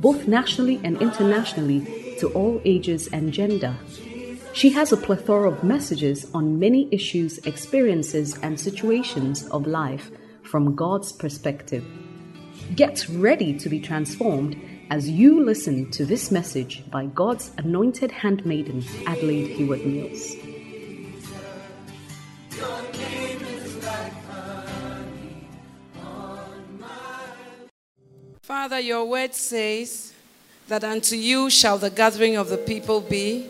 both nationally and internationally, to all ages and gender. She has a plethora of messages on many issues, experiences, and situations of life from God's perspective. Get ready to be transformed as you listen to this message by God's anointed handmaiden, Adelaide Heward Mills. Father, your word says that unto you shall the gathering of the people be.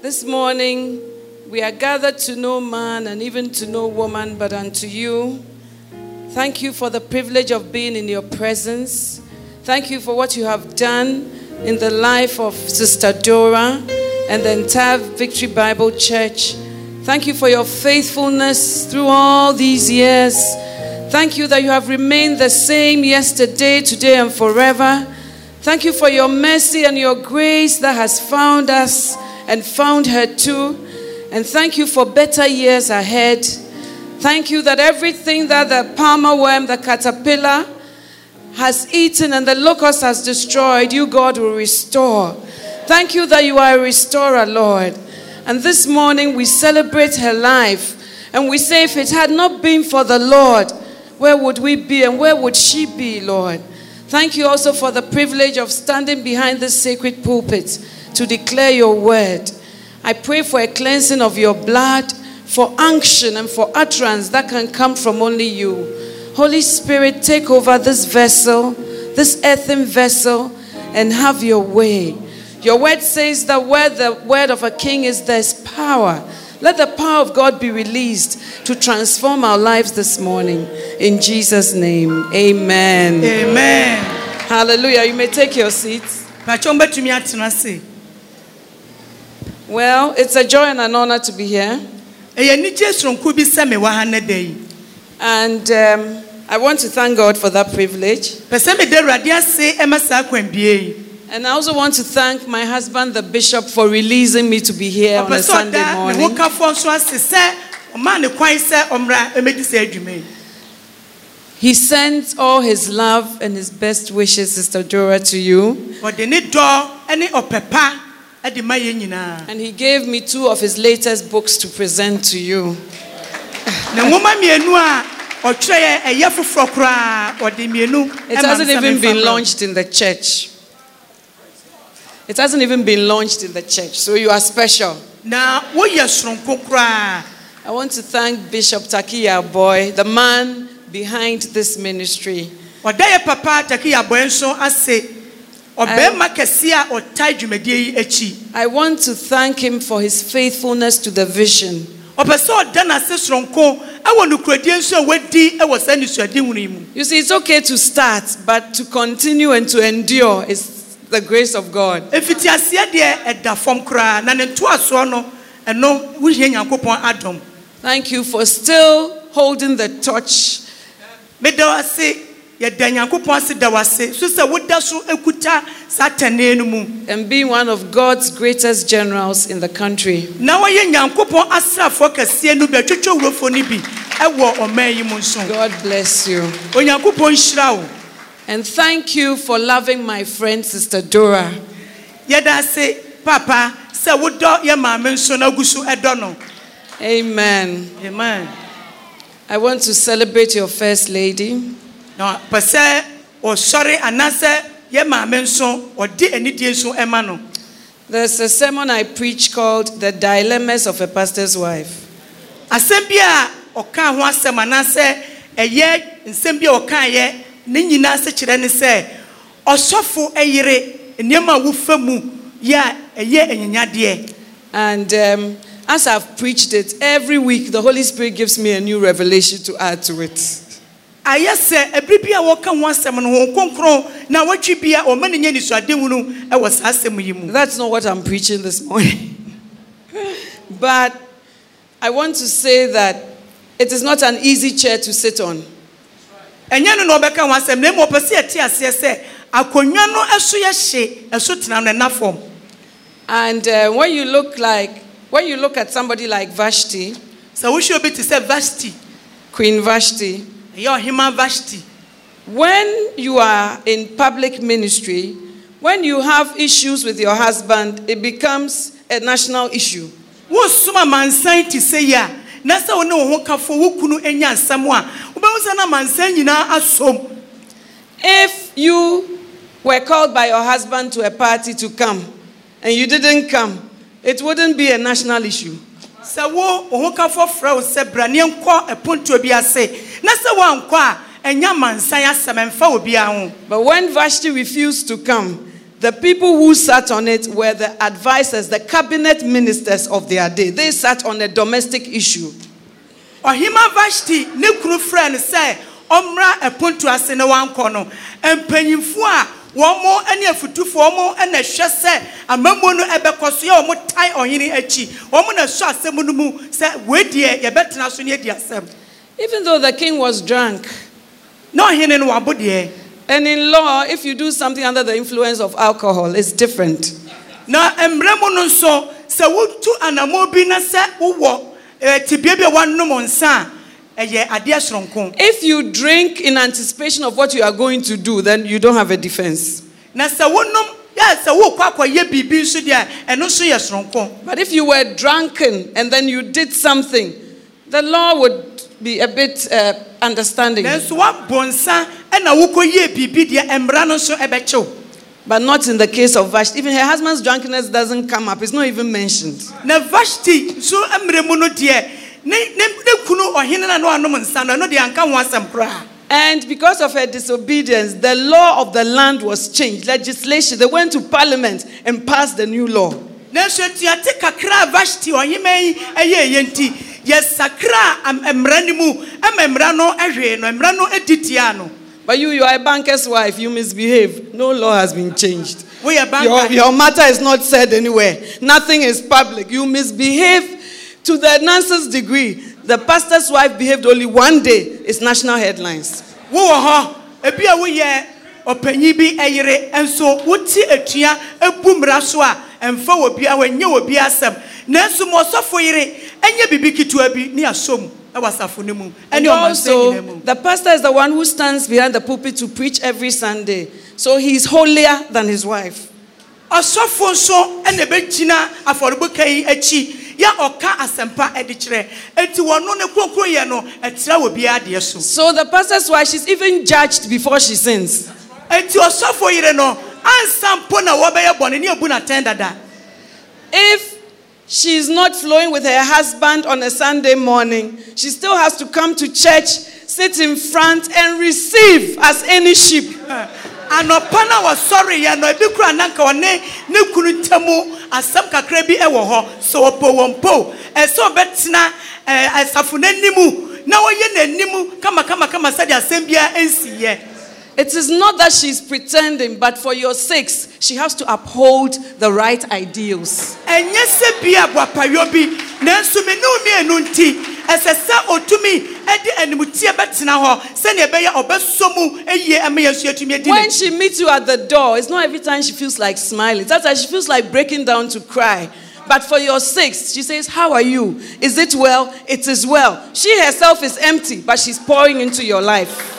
This morning, we are gathered to no man and even to no woman, but unto you. Thank you for the privilege of being in your presence. Thank you for what you have done in the life of Sister Dora and the entire Victory Bible Church. Thank you for your faithfulness through all these years. Thank you that you have remained the same yesterday, today, and forever. Thank you for your mercy and your grace that has found us and found her too. And thank you for better years ahead. Thank you that everything that the palmer worm, the caterpillar, has eaten and the locust has destroyed, you, God, will restore. Thank you that you are a restorer, Lord. And this morning we celebrate her life. And we say, if it had not been for the Lord, where would we be and where would she be, Lord? Thank you also for the privilege of standing behind this sacred pulpit to declare your word. I pray for a cleansing of your blood, for unction, and for utterance that can come from only you. Holy Spirit, take over this vessel, this earthen vessel, and have your way. Your word says that where the word of a king is, there's power. Let the power of God be released to transform our lives this morning. In Jesus' name, amen. Amen. Hallelujah. You may take your seats. Patwɔn bɛtumi atena se. Well, it's a joy and an honor to be here. Ɛyɛ anigye soronko bi sɛ mewɔ ha nnɛ da yi. And um, I want to thank God for that privilege. Pɛ sɛ mede Awurade ase ɛma saa kwan bie yi. And I also want to thank my husband, the bishop, for releasing me to be here on a Sunday ɔda ne ho morning. kafoɔ nso ase sɛ ɔmaa ne kwan sɛ ɔmmra ɛmɛdi saa adwuma yi. He sent all his love and his best wishes, Sister Dora, to you. Ɔde ne dɔ ne ɔpɛ pa ɛde ma yɛn nyinaa. And he gave me two of his latest books to present to you. Na nwoma mmienu a ɔtwerɛ yɛ ɛyɛ foforɔ koraa ɔde mmienu It hasn't even been launched in the church. It hasn't even been launched in the church, so you are special. Soronko koraa. I want to thank Bishop Tackie-Yarboi, the man behind this ministry. ɔda papa taki abɔɛ nso ase ɔbɛrima kɛseɛ a ɔtae dwumadie yi akyi I want to thank him for his faithfulness to the vision. ɔpɛ sɛ ɔda n'ase soronko ɛwɔ nokuradie nso a wadi ɛwɔ saa nisuade hunu yi mu You see, it's okay to start, but to continue and to endure is the grace of God. efiti aseɛ deɛ ɛda fam koraa na ne ntoasoɔ no ɛno wohia nyankopɔn adom Thank you for still holding the torch meda wo ase yɛda nyankopɔn ase da wo ase so sɛ woda so ekuta saa tɛnee no and being one of God's greatest generals in the country. na wɔyɛ nyankopɔn asraafoɔ kɛseɛ no bi atwitwa wurofoɔ no bi ɛwɔ ɔman yi mu nso God bless you. Onyankopɔn nhyira wo And thank you for loving my friend, Sister Dora. yɛda ase papa sɛ wodɔ yɛ maame nso na agu so Amen. amen I want to celebrate your First Lady. na pɛ sɛ ɔsɔre anaasɛ yɛ maame nso ɔde anidie nso ɛma no There's a sermon I preach called The Dilemmas of a Pastor's Wife. asɛm bi a ɔka ho asɛm anaasɛ ɛyɛ nsɛm bi a ɔkaeɛ ne nyinaa sɛ kyerɛ ne sɛ ɔsɔfo ɛyere nneɛma a wofa mu yɛ a ɛyɛ And um, as I've preached it, every week the Holy Spirit gives me a new revelation to add to it. ayɛ sɛ ɛbere bi a wɔka ho asɛm no ho kronkron na wɔtwi bi a ɔma ne nya nisuadehunu ɛwɔ saa asɛm yi mu That's not what I'm preaching this morning. but I want to say that it is not an easy chair to sit on. Ɛnyɛ no na ɔbɛka ho asɛm na mmom ɔpɛ sɛ yɛte aseɛ sɛ akonnwa no ɛso yɛ hye ɛso tena no ɛna fam And uh, when you look like, when you look at somebody like Vashti, sɛ wohwɛ obi te sɛ vashti Queen Vashti, ɛyɛ ɔhema vashti when you are in public ministry, when you have issues with your husband, it becomes a national issue. wosom amansan te sɛ yi a na sɛ wo ne wo ho kafo wo kunu anya nsɛm a wobɛhu sɛ na amansan nyinaa asom. If you were called by your husband to a party to come and you didn't come, it wouldn't be a national issue. sɛ wo wo ho kafo frɛ wo sɛ bra ne nkɔ ɛpontoɔ bi ase. Na sɛ woankɔ a ɛnyɛ amansan asɛm ɛmfa wɔ biara ho. But when Vashti refused to come, the people who sat on it were the advisors, the cabinet ministers of their day. They sat on a domestic issue. ɔhema vashti ne kunu frɛ no sɛ ɔmmra ɛponto ase ne wankɔ no mpanyimfoɔ a wɔn mo ne afutufoɔ wɔn na hwɛ sɛ amamuo no ɛbɛkɔ so yɛ wɔn tae ɔhene akyi wɔn na sɔ asɛm no mu sɛ wei deɛ yɛbɛtena so ne adi asɛm Even though the king was drunk. na ɔhene no wabo deɛ And in law, if you do something under the influence of alcohol, it's different. na mmerɛ mu no nso sɛ wotu anammɔ bi na sɛ wowɔ eh, ɛɛ bi a wanom nsa a ɛyɛ adeɛ soronko If you drink in anticipation of what you are going to do, then you don't have a defense. na sɛ wonom yɛ sɛ wokɔ akɔyɛ biribi nso deɛ ɛno nso yɛ soronko But if you were drunken and then you did something, the law would be a bit uh, understanding. nanso woabɔ nsa ɛna wokɔyɛɛ biribi deɛ mmara no nso ɛbɛkyew But not in the case of Vashti. Even her husband's drunkenness doesn't come up, it's not even mentioned. And because of her disobedience, the law of the land was changed. Legislation, they went to parliament and passed the new law. Nanso atuate kakra a vashti ɔhema yi ɛyɛ ɛyɛ nti yɛsakra mmara no mu ama mmara no ɛhwee no mmara no adi tia no But you, you are a banker's wife, you misbehave. No law has been changed. woyɛ banka Your, your matter is not said anywhere. Nothing is public. You misbehave to the nonsense degree. The pastor's wife behaved only one day. It's national headlines. wowɔ hɔ ebi a woyɛ ɔpanyin bi ɛyere nso wote atua ebu mmara so a ɛmfa wɔ bia wɔnyɛ wɔ bia asɛm ma ɔsɔfo yere ɛnyɛ biribi ketewa bi ne asom ɛwɔ asafo no mu ɛne And also, the pastor is the one who stands behind the pulpit to preach every Sunday. So he's holier than his wife. ɔsɔfo nso ɛna ɛbɛgyina afɔrebɔka yi akyi yɛ ɔka asɛmpa ɛde kyerɛ eti wɔn ne kurokuro yɛ no ɛtira wɔ bia adeɛ so So the pastor's wife, she's even judged before she sins. Eti ɔsɔfo yere no ansa mpo na wɔbɛyɛ bɔne ne ebu n'atɛn dada. If she's not flowing with her husband on a Sunday morning, she still has to come to church, sit in front, and receive as any sheep. anɔpa na wɔsɔre yɛ no ebi kura nanka ɔne ne kunu ntamu asɛm kakra bi ɛwɔ hɔ. Sɛ ɔpo wɔn po. Ɛsɛ ɔbɛtena ɛɛ asafo n'anim na wɔyɛ n'anim kama kama kama sɛdeɛ asɛm biara ɛnsi yɛ It is not that she's pretending, but for your sakes, she has to uphold the right ideals. ɛnyɛ sɛ bi aboapayɔ bi nanso me ne wo mmienu nti ɛsɛ sɛ otumi ɛde animtie bɛtena hɔ sɛnea ɛbɛyɛ ɔbɛsɔ mu yie ɛma yɛn nso yɛtumi adi When she meets you at the door, it's not every time she feels like smiling. Sometimes she feels like breaking down to cry. But for your sakes, she says, How are you? Is it well? It is well. She herself is empty, but she's pouring into your life.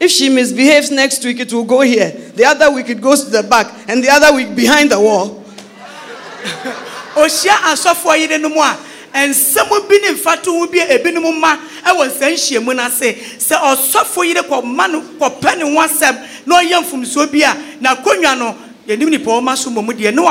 If she misbehaves next week, it will go here. The other week, it goes to the back. And the other week, behind the wall. ohyia asɔfoɔ yere no mu a nsɛm bi ne mfato ho bi a ebinom ma ɛwɔ nsa nhyiamu no ase sɛ ɔsɔfo yere kɔma no kɔpɛ ne ho asɛm na ɔyɛ mfomsoɔ bi a n'akonnwa no yɛnim nipa ɔma so mmom deɛ ne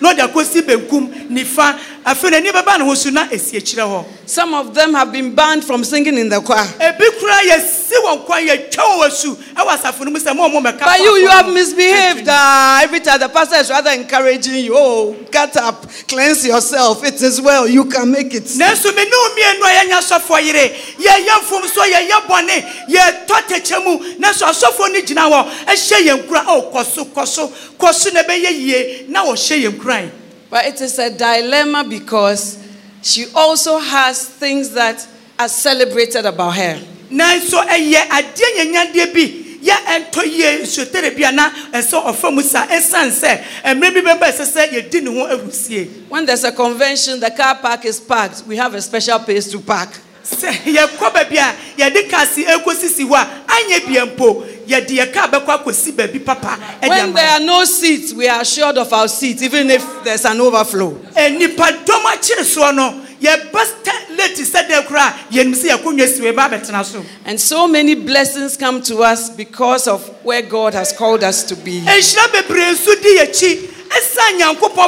na ɔde akɔsi benkum nifa afei n'ani bɛba ne ho so na esi akyirɛ hɔ Some of them have been banned from singing in the choir. ebi kura yɛsi wɔn kwan yɛtwa wɔn asu ɛwɔ asafo no mu sɛ mo a mo mɛka But you, you have misbehaved. Uh, every time the pastor is rather encouraging you. Oh, get up, cleanse yourself. It is well. You can make it. nanso me ne mmienu a yɛnya asɔfoɔ yere yɛyɛ mfomso yɛyɛ bɔne yɛtɔ tɛkyɛ mu nanso asɔfoɔ no gyina hɔ ɛhyɛ yɛn kura o kɔ so kɔ so kɔ so na ɛbɛyɛ yie na yɛn kuran But it is a dilemma because she also has things that are celebrated about her. nanso ɛyɛ adeɛ nyanyadeɛ bi yɛ ɛntɔ yie nsuotere bi a na ɛsɛ ɔfa mu sa ɛsiane sɛ mmerɛ bi bɛba ɛsɛ sɛ yɛdi ne ho ahusie When there's a convention, the car park is packed. We have a special place to park. Sɛ yɛkɔ baabi a yɛde kaa si ɛkɔsisi hɔ a anyɛ bia mpo yɛde yɛ kaa bɛkɔ akɔsi baabi papa ɛde When there are no seats, we are assured of our seats, even if there's an overflow. nipadɔm akyere soɔ no yɛba late sɛ dɛ koraa yɛnim sɛ yɛkɔnnwa si wɔ ɛba abɛtena so And so many blessings come to us because of where God has called us to be. nhyira bebree nso di yɛkyi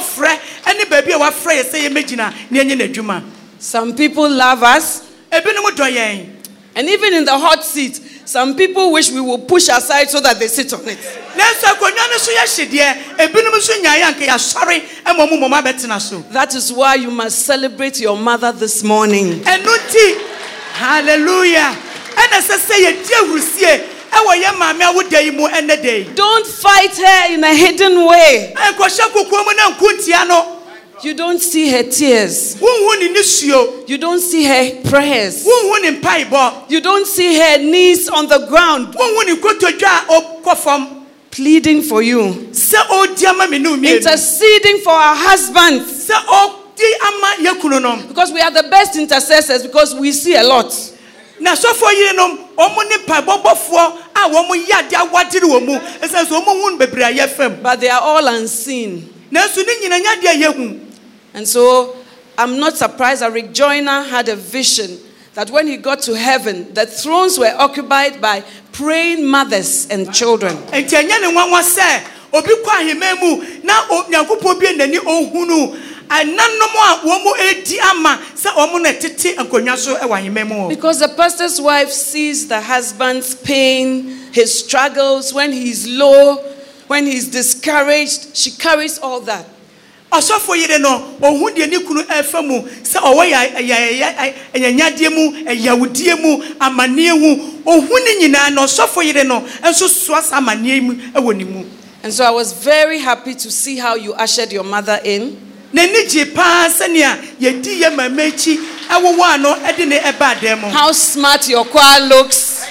frɛ ne baabi a wafrɛ yɛ sɛ yɛmɛgyina na yɛnyɛ n'adwuma Some people love us, ebinom dɔ yɛn and even in the hot seat, some people wish we will push aside so that they sit on it. nanso akonnwa no so yɛ hyedeɛ ebinom nso nyaeɛ anka yɛasɔre ma mu mmom abɛtena so That is why you must celebrate your mother this morning. ɛno nti halleluya ɛna sɛ sɛ yɛdi ahurusie ɛwɔ yɛ maame awoda yi mu ɛnɛ da yi Don't fight her in a hidden way. Ɛnkɔhyɛ kokoɔ mu na nko ntia no You don't see her tears. wonhu ne nisuo You don't see her prayers. wonhu ne mpaebɔ You don't see her knees on the ground wonhu ne nkotodwa a ɔkɔ fam pleading for you, sɛ ɔdi ama me ne interceding for our husbands. sɛ ɔdi ama yɛ kunu nom Because we are the best intercessors because we see a lot. na sɔfoɔ yere nom ɔmo ne mpaebɔbɔfoɔ a wɔn yɛ ade awadere wɔ mu ɛsɛ sɛ ɔmo hu bebree a fam But they are all unseen. nanso ne nyina nya deɛ yɛhu And so I'm not surprised that Rick Joyner had a vision that when he got to heaven, the thrones were occupied by praying mothers and children. nti ɛnyɛ ne nwanwa sɛ obi kɔ ahemman mu na o- nyankopɔn bie n'ani ɔhunu ɛnanom a wɔn mo edi ama sɛ wɔn na tete nkonnwa so wɔ ahemman mu. Because the pastor's wife sees the husband's pain, his struggles, when he's low, when he's discouraged, she carries all that. Ɔsɔfo yere no ohun deɛ ne kunu ɛfɛ mu sɛ ɔwɔ yɛ ɛyɛnyadeɛ mu ɛyawudie mu amanneɛ mu ohun ne nyinaa na ɔsɔfo yere no nso soa saa mu ɛwɔ ne mu And so I was very happy to see how you ushered your mother in. n'ani gye paa sɛnea yɛdi yɛ mama akyi ɛwowɔ ano ɛde ne ɛba dan mu How smart your choir looks.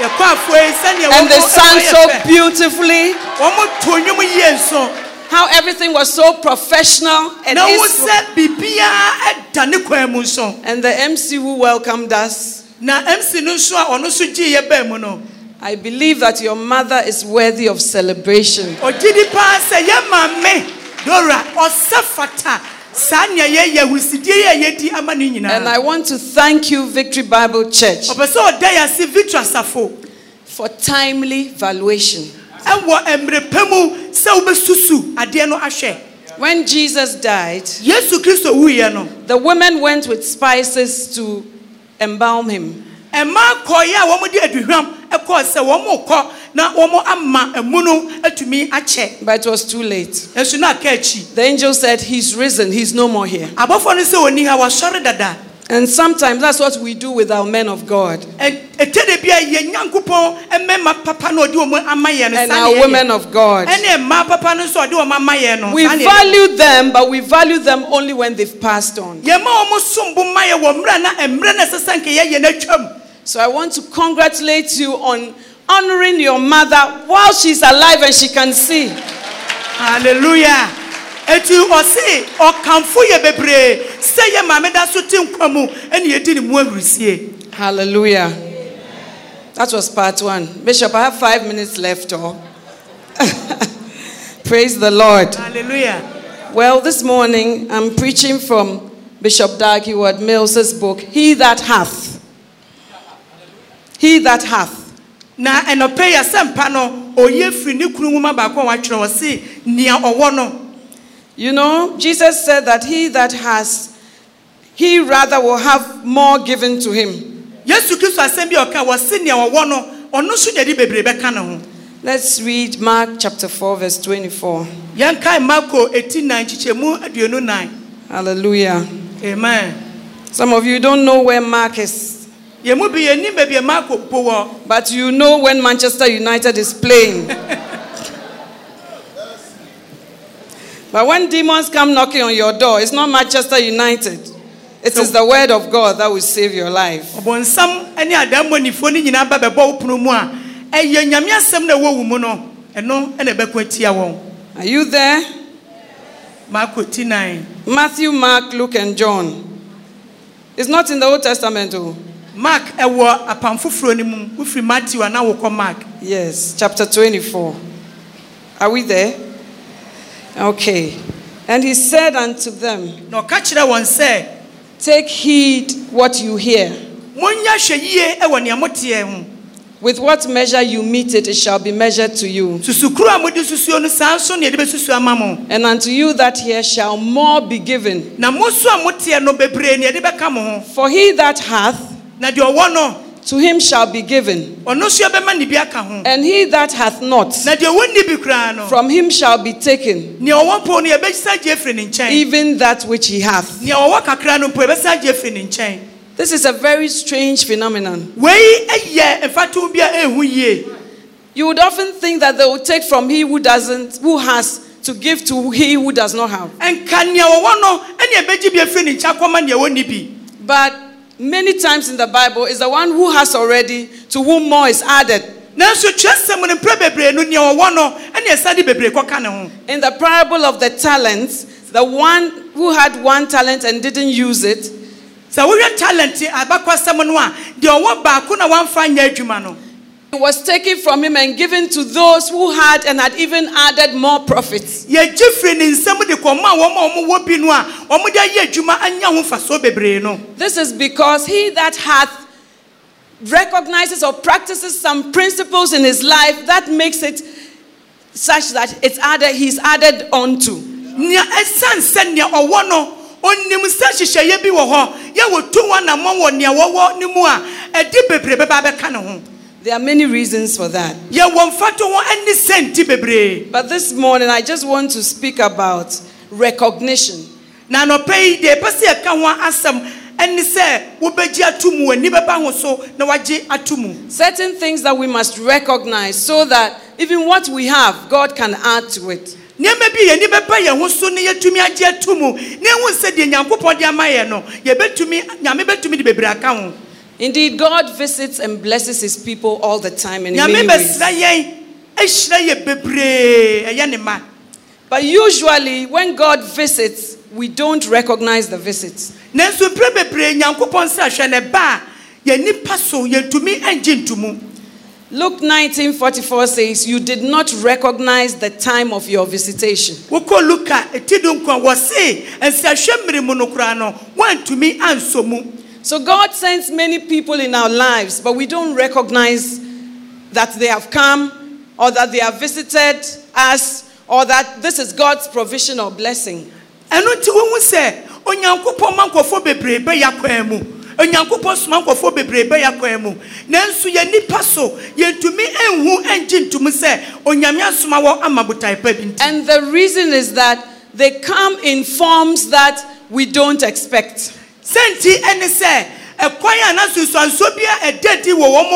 yɛkɔ afoɔ yi sɛnea And they sang so beautifully. wɔn to nnwom yie nso How everything was so professional. And, na wo is- sɛ biribiara ɛda ne kwan mu nso and the MC who welcomed us. na mc no nso a ɔno nso gye yɛ mu no I believe that your mother is worthy of celebration. ɔgye di paa sɛ yɛ maame dora ɔsɛ fata saa nea yɛyɛ ahurusidie yi a yɛdi And I want to thank you, Victory Bible Church, ɔpɛ sɛ ɔda yɛ ase victor asafo for timely valuation. Ɛwɔ mmerɛ pa mu sɛ wobɛsusu adeɛ no ahwɛ When Jesus died, yesu kristo wuiɛ no the women went with spices to embalm him. ɛmaa kɔeɛ a wɔmde aduhwam ɛkɔɔ sɛ wɔn kɔ na wɔn ama ɛmu no atumi akyɛ But it was too late. ɛnso na aka akyi The angel said, He's risen, He's no more here. abɔfoɔ no sɛ wɔni ha wasɔre dada And sometimes that's what we do with our men of God ɛtɛ de bi a yɛ nyankopɔn mmarima papa no ɔde wɔn ama yɛn no and our women of God. ɛne mmaa papa no nso ɔde wɔn ama yɛn no We saa na yɛyɛ. value them, but we value them only when they've passed on. yɛma wɔn som bo ma yɛ wɔ mmerɛ na mmerɛ na ɛsɛ sɛ nka yɛyɛ n'atwam So I want to congratulate you on honoring your mother while she's alive and she can see. hallelujah eti ɔse ɔkanfo yɛ bebree sɛ yɛ maame da so te nkwa mu yɛdi ne mu ahurisie Hallelujah. That was part one. Bishop, I have five minutes left. Or oh. Praise the Lord. hallelujah Well, this morning I'm preaching from Bishop Dag Heward Mills's book, He That Hath. He That Hath. na ɛnɔpɛ yi asɛmpa no ɔyɛ firi ne kunu nwoma baako a watwerɛ wɔ se nea ɔwɔ no You know, Jesus said that he that has, he rather will have more given to him. yesu kristo asɛm bi a ɔka wɔ se nea ɔwɔ no ɔno nso deɛ de bebree bɛka ne ho Let's read Mark chapter 4, verse 24. yɛnkae marko ɛti nan nkyekyɛmu aduonu nan Hallelujah. amen Some of you don't know where Mark is, yɛn mu bi yɛnim baabi a marko po wɔ but you know when Manchester United is playing. but when demons come knocking on your door, it's not Manchester United. It is the word of God that will save your life. ɔbɔnsam ne adammɔnifoɔ no nyinaa ba bɛbɔ wo pono mu a ɛyɛ nyame asɛm na ɛwɔ wo mu no ɛno ɛna ɛbɛko atia wɔn Are you there? Matthew, Mark, Luke, and John. It's not in the Old Testament, oh. mark ɛwɔ apam foforɔ no mu wofiri matthew a na wokɔ mark Yes, chapter 24. Are we there? Okay. And he said unto them, na ɔka kyerɛ wɔn sɛ Take heed what you hear. monyɛ hwɛ yie ɛwɔ nea moteɛ ho With what measure you meet it, it shall be measured to you. susukuro a mode susuo no saa nso ne yɛde bɛsusu ama mo And unto you that hear shall more be given. na mo so a moteɛ no bebree ne yɛde bɛka mo ho For he that hath, na deɛ ɔwɔ no to him shall be given. ɔno nso yɛbɛma ne bi aka ho And he that hath not, na deɛ wɔnni bi koraa no from him shall be taken, nea ɔwɔ mpo no yɛbɛsa gye afiri ne nkyɛn even that which he hath. nea ɔwɔ kakra no mpo yɛbɛsa gye afiri ne nkyɛn This is a very strange phenomenon. wei ɛyɛ mfatoho bi a ɛhu yie You would often think that they will take from he who doesn't, who has, to give to he who does not have. ɛnka nea ɔwɔ no ɛne ɛbɛgye bi afiri ne nkyɛn akɔma nea wɔnni bi But many times in the Bible is the one who has already to whom more is added. nanso kyerɛsɛm no mprɛ bebree no nea ɔwɔ no ɛne ɛsa de bebree kɔka ne ho In the parable of the talents, the one who had one talent and didn't use it, sɛ wohwɛ talent abakɔsɛm no a deɛ ɔwɔ baako na wamfa nyɛ adwuma no it was taken from him and given to those who had and had even added more profits. yɛgye firi ne nsɛm de kɔma a wɔn a wɔwɔ bi no a wɔde ayɛ adwuma anya ho mfasoɔ bebree no This is because he that hath recognizes or practices some principles in his life that makes it such that it's added, he's added onto. nea ɛsiane sɛ nea ɔwɔ no onim sɛ nhyehyɛeɛ bi wɔ hɔ yɛ wɔtu wɔn anammɔn wɔ nea wɔwɔ no mu a ɛde bebree bɛba bɛka ne ho There are many reasons for that. yɛwɔ mfato ho ne sɛnti bebree But this morning, I just want to speak about recognition. na anɔpɛ yi deɛ ɛpɛ sɛ yɛka ho asɛm ɛne sɛ mu w'ani bɛba ho so na wagye ato mu Certain things that we must recognize so that even what we have, God can add to it. nneɛma bi yɛni bɛba yɛn ho so ne yɛtumi agye ato mu na ehu sɛ deɛ nyankopɔn de ama yɛn no yɛbɛtumi nyame bɛtumi de bebree aka ho Indeed, God visits and blesses his people all the time and in many ways. bɛsra yɛn ahyira yɛ bebree ɛyɛ ne ma But usually, when God visits, we don't recognize the visits. nanso mpere bebree nyankopɔn sɛ ba a yɛn nipa so yɛntumi ngye ntomu Luke 19:44 says, "You did not recognize the time of your visitation." wokɔ luka eti do nkwa wɔ se nsɛhwɛ mmiri mu no koraa no wɔntumi ansɔ mu So God sends many people in our lives, but we don't recognize that they have come or that they have visited us or that this is God's provision or blessing. ɛno nti wohu sɛ onyankopɔn ma nkɔfoɔ bebree bɛyɛ kwan mu onyankopɔn soma nkɔfoɔ bebree bɛyɛ kwan mu nanso yɛn nipa so yɛntumi nhu ngye ntom sɛ onyame asoma wɔ ama botae pa bi nti And the reason is that they come in forms that we don't expect. Sɛnti ɛne sɛ ɛkwan a na sunsuansoɔ bi a ɛda di wɔ wɔn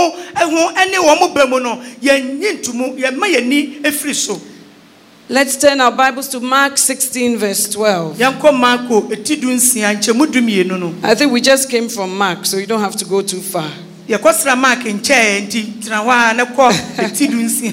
ho ne wɔn ba mu no yɛnyi ntom yɛma yɛni efiri so Let's turn our Bibles to Mark 16, verse 12. yɛnkɔ maako eti du nsia nkyɛmu du mmienu no I think we just came from Mark, so you don't have to go too far. yɛkɔsra mark nkyɛn nti tena hɔ a ne kɔ eti du nsia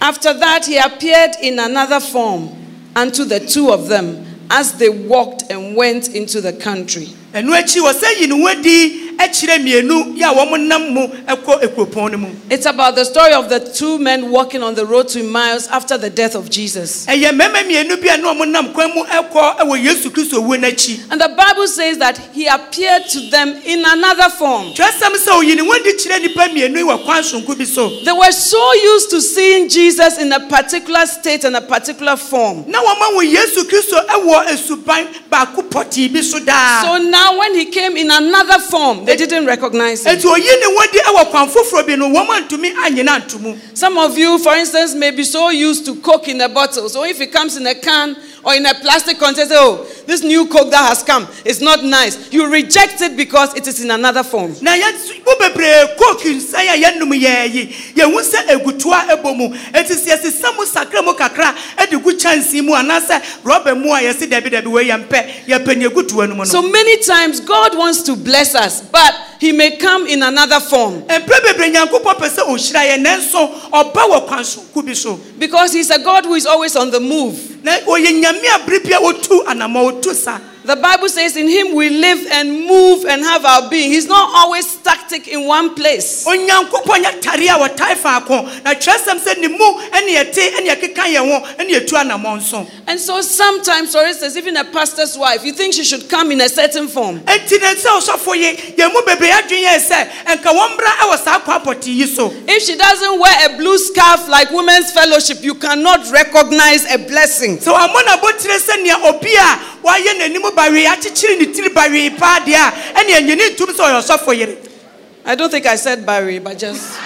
After that, he appeared in another form unto the two of them as they walked and went into the country. Ɛno akyi wɔ sɛ yi ne ho adi kyerɛ mmienu yɛ a wɔn nam mu kɔ ekuropɔn no mu It's about the story of the two men walking on the road to Emmaus after the death of Jesus. ɛyɛ mmarima mmienu bi a na wɔn nam kwan mu kɔ wɔ yesu kristo wuo n'akyi And the Bible says that he appeared to them in another form. twerɛsɛm sɛ oyi ne wɔn di kyerɛ nipa mmienu wɔ kwan sonko bi so They were so used to seeing Jesus in a particular state and a particular form. na wɔn awo yesu kristo wɔ esuban baako pɔtee bi so daa So now, when he came in another form, they didn't recognize him. eti oyi ne wɔn di wɔ kwan foforɔ bi no wɔn antumi anyina ntomu Some of you, for instance, may be so used to Coke in a bottle. So if it comes in a can or in a plastic container, oh, this new Coke that has come is not nice. You reject it because it is in another form. na yɛ mo bebree kooki nsa a yɛnum yɛ yi yɛhu sɛ egutua ebɔ mu eti si yɛsisa mu sakra mu kakra ɛde gu kyɛnsee mu anaasɛ rɔba mu a yɛsi dɛbi dɛbi wɔ yɛn pɛ yɛpɛ ne egutua no mu So many times God wants to bless us, but he may come in another form mpɛ bebree nyankopɔn pɛ sɛ ohyira yɛ nanso ɔba wɔ kwan sonko bi so because he's a God who is always on the move. Na oyɛ nyame a bere bia otu anamɔ otu sa The Bible says, In him we live and move and have our being. He's not always static in one place. onyankopɔn nyɛ tare a wɔtae faako na kyerɛsɛm sɛ ne mu ɛne yɛte ɛne yɛkeka yɛn ho ɛne yɛtu anamɔ nso And so sometimes, for instance, even a pastor's wife, you think she should come in a certain form. enti ne sɛ ɔsɔfo yi yɛn mu bebree adwene yɛ sɛ ɛnka wɔn mmra ɛwɔ saa kwan pɔtee yi so If she doesn't wear a blue scarf like Women's Fellowship, you cannot recognize a blessing. sɛ wɔn na bɔtire sɛ nea obi a wayɛ n'anim bawee akyekyere ne tiri bawee paa deɛ a ɛne ɛnyini ntum sɛ ɔyɛ ɔsɔfo yere I don't think I said Barry, but just.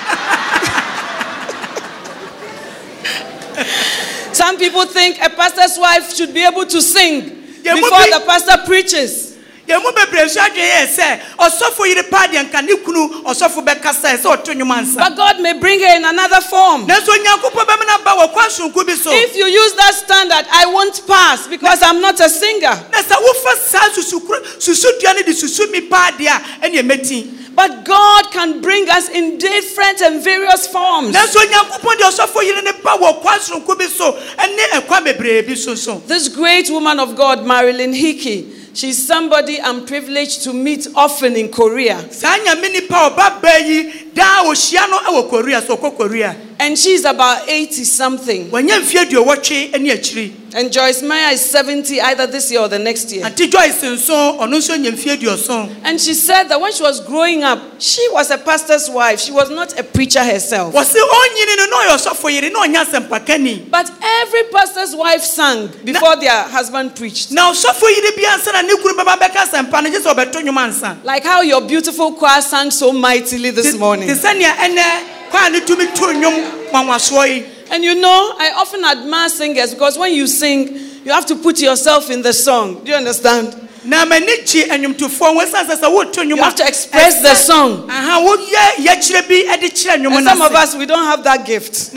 Some people think a pastor's wife should be able to sing Yeah, before the pastor preaches. Bebree nso adwene yɛ sɛ ɔsɔfo paa deɛ nka ne kunu ɔsɔfo bɛkasa sɛ ɔto nnwom ansa But God may bring her in another form. nanso bɛmena ba wɔ kwan bi so If you use that standard, I won't pass because I'm not a singer. na sɛ wofa saa susukuro susudua no de susu mi paa deɛ a ɛne ɛmɛti But God can bring us in different and various forms. nanso onyankopɔn deɛ ɔsɔfo yere ne ba wɔ kwan sonko bi so ɛne ɛkwan bebree bi so so This great woman of God, Marilyn Hickey, she's somebody I'm privileged to meet often in Korea. Saa nyame nipa a ɔba baa yi daa ohyia no wɔ korea so ɔkɔ And she's about 80 something. wɔnyɛ mfie duowɔtwe ne akyiri And Joyce Meyer is 70 either this year or the next year. ante joyce nso ɔno nso nya mfie duɔson And she said that when she was growing up, she was a pastor's wife. She was not a preacher herself. wɔse ɔnyini no na ɔyɛ ɔsɔfo yere na ɔnyɛ asɛmpakani But every pastor's wife sang before their husband preached. na ɔsɔfo yere bi ansa na ne kunu bɛba bɛka asɛmpa no gye sɛ ɔbɛto nnwom ansa Like how your beautiful choir sang so mightily this morning. Sɛnea ɛnɛ kwaa no tumi to nnwom nwanwasoɔ yi And you know, I often admire singers because when you sing, you have to put yourself in the song. Do you understand? na m'ani gye anwomtofoɔ ho ɛsiane sɛ sɛ woto nnwom You have to express the song. aha woyɛ yɛkyerɛ bi de kyerɛ nnwom And some of us, we don't have that gift.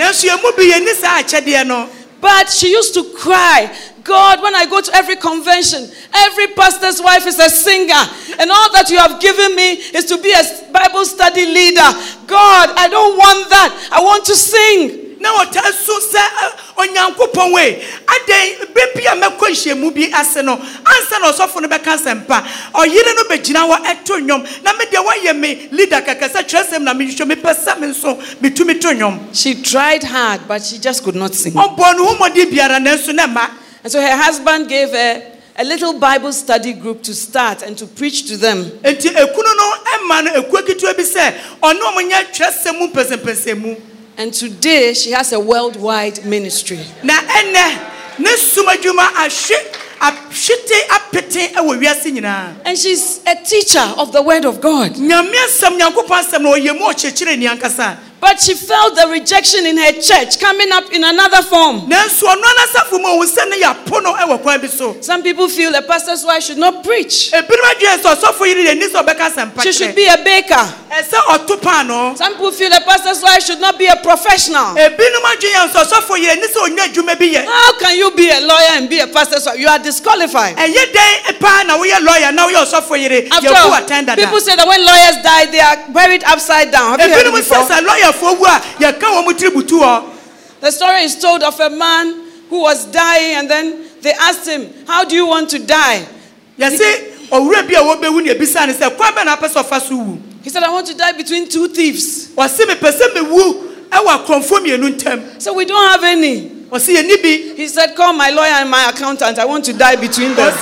But she used to cry, God, when I go to every convention, every pastor's wife is a singer, and all that you have given me is to be a Bible study leader. God, I don't want that. I want to sing. Na ɔtaa so sɛ ɛ, onyankopɔn wei adɛn bɛbi a mɛkɔ nhyiamu bi ase no ansa na ɔsɔfo no bɛka asɛmpa ɔyere no bɛgyina hɔ ɛto nnwom na medeɛ woayɛ me leader kɛkɛ sɛ kyerɛsɛm na mehwehwɛ mepɛ sɛ me nso metumi to nnwom She tried hard, but she just could not sing. ɔbɔ no ho mmɔde biara nanso ne ma And so her husband gave her a little Bible study group to start and to preach to them. enti ekunu no ɛma no ekuo ketewa bi sɛ ɔne ɔmo nyɛ kyerɛsɛm mu mpɛsɛmpɛsɛ mu And today she has a worldwide ministry. na ɛnɛ ne sum ahwe ahwete apete ɛwɔ wiase nyinaa And she's a teacher of the Word of God. nyame asɛm nyankopɔn asɛm na ɔyɛ mu ɔkyerɛkyerɛ ni ankasa But she felt the rejection in her church coming up in another form. nanso ɔno anasafo mu ohun sɛ ne yɛ apono ɛwɔ kwan bi so Some people feel a pastor's wife should not preach. ebinom adwene sɛ ɔsɔfo yiri yɛ ni sɛ ɔbɛka asɛmpa She should be a baker. ɛsɛ ɔto paano Some people feel a pastor's wife should not be a professional. ebinom adwene yɛ sɛ ɔsɔfo yiri ni sɛ ɔnyɛ adwuma bi yɛ How can you be a lawyer and be a pastor's wife? You are disqualified. ɛyɛ dɛn paa na woyɛ lɔya na woyɛ ɔsɔfo yiri After all, people say that when lawyers die, they are buried upside down. Have you heard it before? Sɛ sɛ lɔyafoɔ wu a yɛka wɔn mu tiri butu hɔ The story is told of a man who was dying, and then they asked him, How do you want to die? yɛsi ɔwura bi a wɔbɛwu ne ebisa ne sɛ kwan bɛ na apɛ sɛ ɔfa so wu He said, I want to die between two thieves. ɔsi mepɛ sɛ mewu ɛwɔ akorɔmfoɔ mmienu So we don't have any. ɔsi yɛ ni bi He said, Call my lawyer and my accountant. I want to die between them.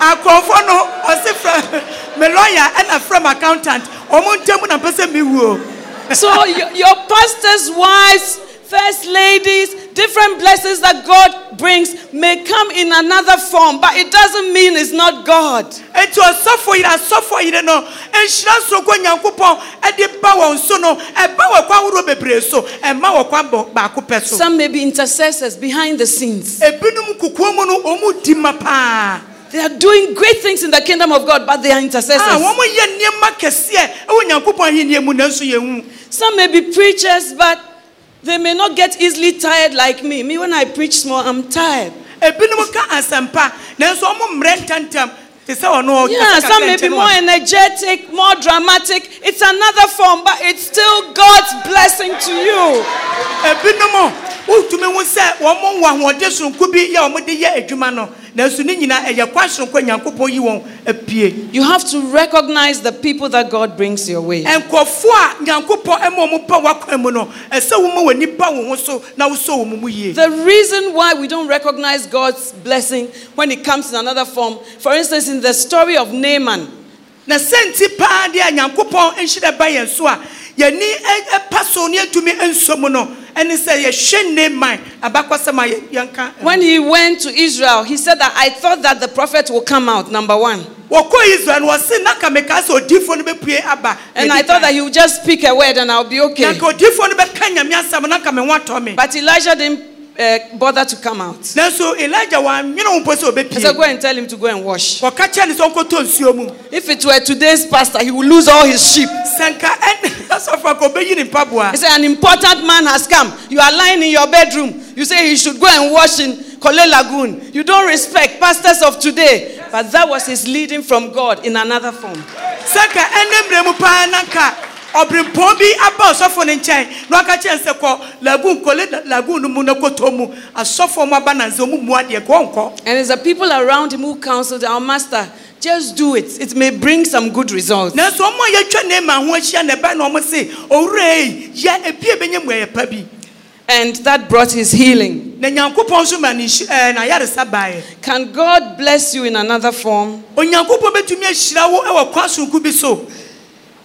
akorɔmfoɔ no ɔsi frɛ me lawyer ɛna frɛ me accountant. Ɔmo ntam na mpɛ sɛ mewu o So your, your pastors' wives, first ladies, different blessings that God brings may come in another form, but it doesn't mean it's not God. eti ɔsɔfo yere asɔfo yere no. Nhyira soroko nyankopɔn ɛde ba wɔn so no. Ɛba wɔ kwan ahorow bebree so. Ɛma wɔ kwan baako pɛ so. Some may be intercessors behind the scenes. ebinom kukuo mu no ɔmo di ma paa They are doing great things in the kingdom of God, but they are ah, intercessors. wɔn yɛ nneɛma kɛseɛ ɛwɔ nyankopɔn ahenni mu nanso yɛn hu Some may be preachers, but they may not get easily tired like me. Me, when I preach small, I'm tired. ebinom ka asɛmpa nanso ɔmo mmerɛ ntantam te sɛ ɔno ɔkasa Yeah, some may be more energetic, more dramatic. It's another form, but it's still God's blessing to you. ebinom wotumi hu sɛ wɔn wɔ ahoɔden soronko bi yɛ wɔn de yɛ adwuma no nanso ne nyinaa ɛyɛ kwan soronko nyankopɔn yi wɔn apie You have to recognize the people that God brings your way. nkɔfoɔ a nyankopɔn ɛma wɔn ba wakwan no ɛsɛ wɔn ma wɔn ani ba wɔn na wosɔ wɔn mu yie. The reason why we don't recognize God's blessing when it comes in another form, for instance, in the story of Naaman, na sɛnti paa deɛ a nyankopɔn nhyira ba yɛn so a yɛni ɛpa so ne yɛntumi nso mu no ɛne sɛ yɛhwɛ Naaman abakɔsɛm a yɛnka when he went to Israel, he said that I thought that the prophet will come out, number one. wɔkɔ israel no wɔse na ka meka sɛ odiifoɔ no bɛpue aba And I thought that he would just speak a word and I'll be okay. na ka odiifoɔ no bɛka nyame asɛm na ka me ho atɔ me But Elijah didn't uh, bother to come out. nanso elijah wannwene wo mpo sɛ He said, Go and tell him to go and wash. wɔka kyerɛ ne sɛ ɔnkɔtɔ nsuo If it were today's pastor, he would lose all his sheep. sɛ nka ɛne asɔfo a ka ɔbɛyi ne mpaboa He said, An important man has come. You are lying in your bedroom. You say he should go and wash in Korle Lagoon. You don't respect pastors of today. But that was his leading from God in another form. Sɛ ka ɛne mmerɛ mu paa na nka ɔberempɔn bi aba ɔsɔfo no nkyɛn na ɔka kyerɛ sɛ kɔ lagoon kɔle lagoon no mu na kɔtɔ mu asɔfoɔ mu aba nansɛ ɔmu mu adeɛ kɔ ɔnkɔ And it's the people around him who counseled our master, just do it. It may bring some good results. nanso ɔmo a yɛtwa ne ma ho ahyia na ɛbɛ na ɔmo se owura yi yɛ ebie bɛnyɛ mu ɛyɛ pa bi And that brought his healing. na nyankopɔn nso ma ne nhy- ɛɛ eh, n'ayaresa baeɛ Can God bless you in another form?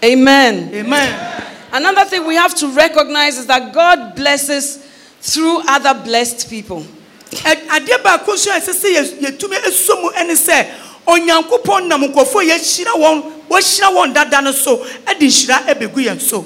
Amen. amen Another thing we have to recognize is that God blesses through other blessed people. Adeɛ baako nso a ɛsɛ sɛ yɛtumi esuo mu ɛne sɛ onyankopɔn nam nkɔfoɔ a wɔn wɔahyira wɔn dada no so ɛde nhyira ɛbɛgu yɛn so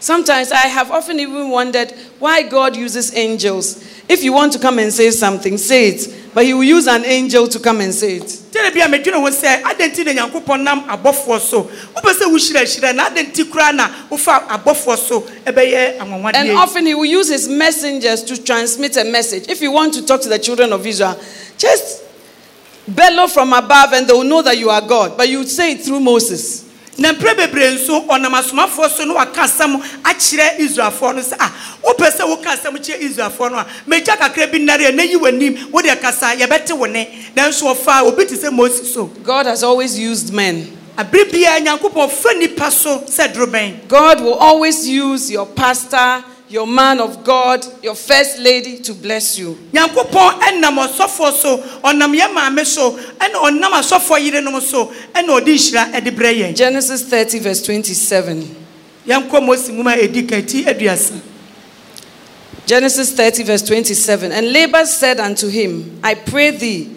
Sometimes I have often even wondered why God uses angels. If you want to come and say something, say it. But He will use an angel to come and say it. tẹ́lẹ̀ bí a mẹ́dwene ho sɛ adɛn nti na nyankopɔn nam abɔfoɔ so wopɛ sɛ wohyirahyira na adɛn nti koraa na wofa abɔfoɔ so ɛbɛyɛ And anwanwadeɛ yi? often He will use His messengers to transmit a message. If you want to talk to the children of Israel, just bellow from above and they will know that you are God. But you say it through Moses. Na mprɛ bebree nso ɔnam asomafoɔ so na waka asɛm akyerɛ israelfoɔ no sɛ a wopɛ sɛ woka asɛm kyerɛ israelfoɔ no a magya kakra bi nnare a na yi w'anim wode kasa yɛbɛte wo ne. Nanso ɔfa obi te sɛ moses so. God has always used men. abere biara nyankopɔn fa nnipa so sɛ dorobɛn God will always use your pastor, your man of God, your first lady to bless you. nyankopɔn ɛnam ɔsɔfoɔ so ɔnam yɛ maame so ɛna ɔnam asɔfoɔ yerenom so ɛna ɔde nhyira ɛde brɛ yɛn Genesis 30, verse 27. yɛnkɔ mose nwoma a ɛdi aduasa Genesis 30, verse 27. And Laban said unto him, I pray thee,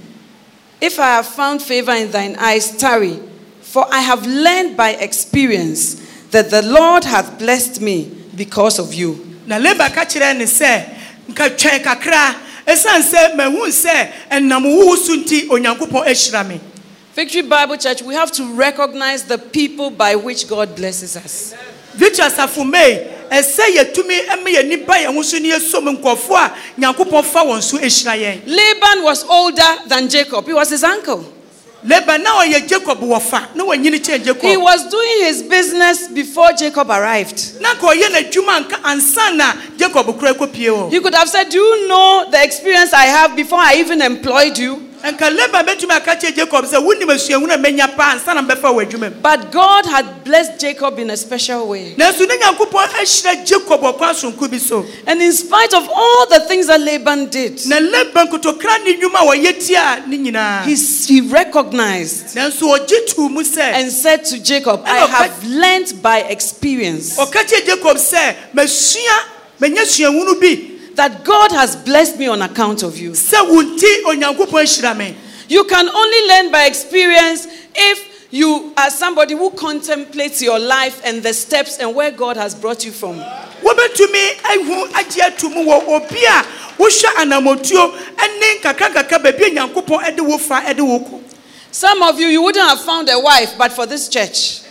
if I have found favor in thine eyes, tarry, for I have learned by experience that the Lord hath blessed me because of you. Na leba ka kyerɛ ne sɛ kakra ɛsiane sɛ mahu sɛ ɛnam wowo so nti onyankopɔn ahyira me Victory Bible Church, we have to recognize the people by which God blesses us. victor asafo mei ɛsɛ yɛtumi ma yɛ nipa yɛn ho so ne yɛsom nkɔfoɔ a nyankopɔn fa wɔn so ahyira yɛn Laban was older than Jacob, he was his uncle. Leba na ɔyɛ jacob wɔfa na wanyini kyɛn He was doing his business before Jacob arrived. na nka ɔyɛ n'adwuma nka ansa na jacob kora kɔpie wɔ You could have said, Do you know the experience I have before I even employed you? Nka laban bɛtumi aka kyerɛ jacob sɛ wonim asuahunu a mɛnya paa ansa na mbɛfa wɔ adwuma mu. But God had blessed Jacob in a special way. nanso ne nyankopɔn ahyira jacob ɔkwan sonko bi so. And in spite of all the things that Laban did, na laban kotokra ne nnwuma a wɔyɛ tia he, he recognized nanso ɔgye too mu sɛ and said to Jacob, I have learned by experience ɔka kyerɛ jacob sɛ masua manya suahunu bi that God has blessed me on account of you. sɛ wo nti onyankopɔn ahyira me You can only learn by experience if you are somebody who contemplates your life and the steps and where God has brought you from. wobɛtumi ahu agye ato mu wɔ obi a wohwɛ anammɔtuo ne nkakrankakra baabi a nyankopɔn de wo fa de wo kɔ Some of you, you wouldn't have found a wife, but for this church.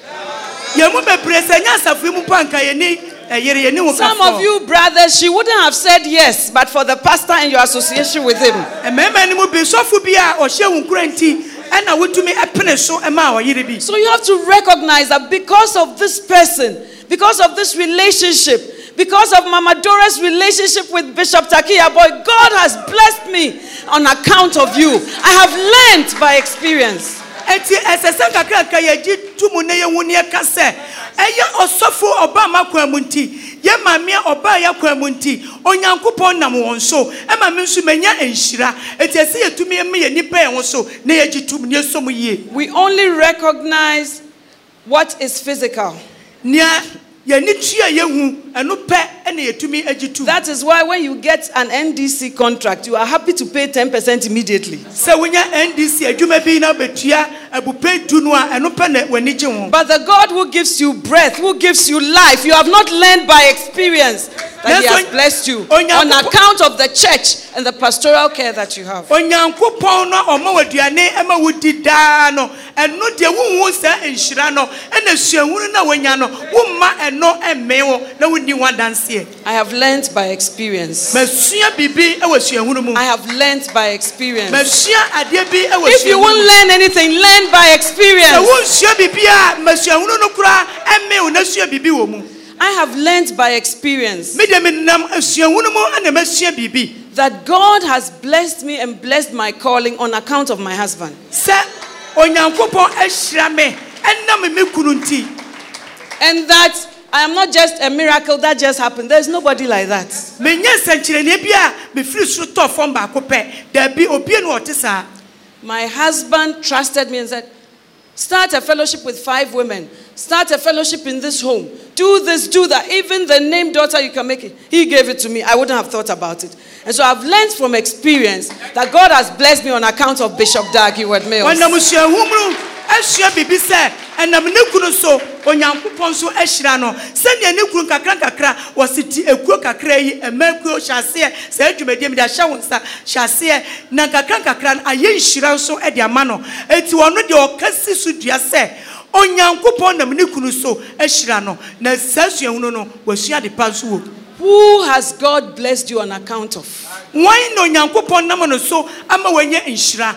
Eh, yɛn mu bebree sɛ nyɛ asafo yi mu pa nka yɛni ɛyere yɛni wo Some of you brothers, she wouldn't have said yes, but for the pastor and your association with him. Eh, mmarima no mu bi sɔfo bi a ɔhyɛ wo nkura nti ɛna wotumi ɛpene so ma ɔyere bi So you have to recognize that because of this person, because of this relationship, because of Mama Dora's relationship with Bishop Tackie-Yarboi, God has blessed me on account of you. I have learned by experience. Eti ɛsɛ sɛ nkakranka yɛgye to mu na yɛhu ne yɛka sɛ ɛyɛ ɔsɔfo ɔbaa ma kwan mu nti yɛ maame a ɔbaa yɛ kwan mu nti onyankopɔn nam wɔn so. Ɛma me nso manya nhyira. Eti ɛsɛ yɛtumi ma yɛ nipa yɛn ho so na yɛgye to mu na yɛsɔ mu yie. We only recognize what is physical. nea yɛni tua yɛhu ɛno pɛ ɛna yɛtumi agye to mu That is why when you get an NDC contract, you are happy to pay 10% immediately. sɛ wonya ndc adwuma bi na bɛtua abupe du no a ɛno pɛ na w'ani gye But the God who gives you breath, who gives you life, you have not learned by experience that He has blessed you on account of the church and the pastoral care that you have. onyankopɔn no a ɔma wɔ aduane ɛma wodi daa no ɛno deɛ wohu saa nhyira no ɛna suahunu no a woanya no womma ɛno mmee wo na wonni ho adanseɛ I have learned by experience. masua biribi wɔ suahunu mu I have learned by experience. masua adeɛ bi wɔ If you won't learn anything, learn by experience. wonsua biribi a masuahunu no koraa ɛmmee wo na sua biribi wɔ mu I have learned by experience medeɛ menam asuahunu mu ana masua biribi that God has blessed me and blessed my calling on account of my husband. sɛ onyankopɔn ahyira me ɛnam me kunu nti And that I am not just a miracle that just happened. There's nobody like that. menyɛ nsɛnkyerɛnneɛ bi a mefiri soro tɔ fam baako pɛ daabi obie no My husband trusted me and said, Start a fellowship with five women. Start a fellowship in this home. Do this, do that. Even the name daughter, you can make it. He gave it to me. I wouldn't have thought about it. And so I've learned from experience that God has blessed me on account of Bishop Dag Heward Mills. Asua biribi sɛ ɛnam ne kunu so onyankopɔn nso ahyira no. Sɛdeɛ ne kunu kakra nkakra wɔse ti ekuo kakra yi ɛma kuo hyɛ aseɛ. Saa dwumadie mede ahyɛ wo nsa hyɛ aseɛ. Na nkakra nkakra no ayɛ nhyira nso de ama no. Enti ɔno deɛ ɔka si so dua sɛ onyankopɔn nam ne kunu so ahyira no. Na saa suahunu no wasua de pa nso wɔ Who has God blessed you on account of? Why na onyankopɔn nam no so ama wɔanya nhyira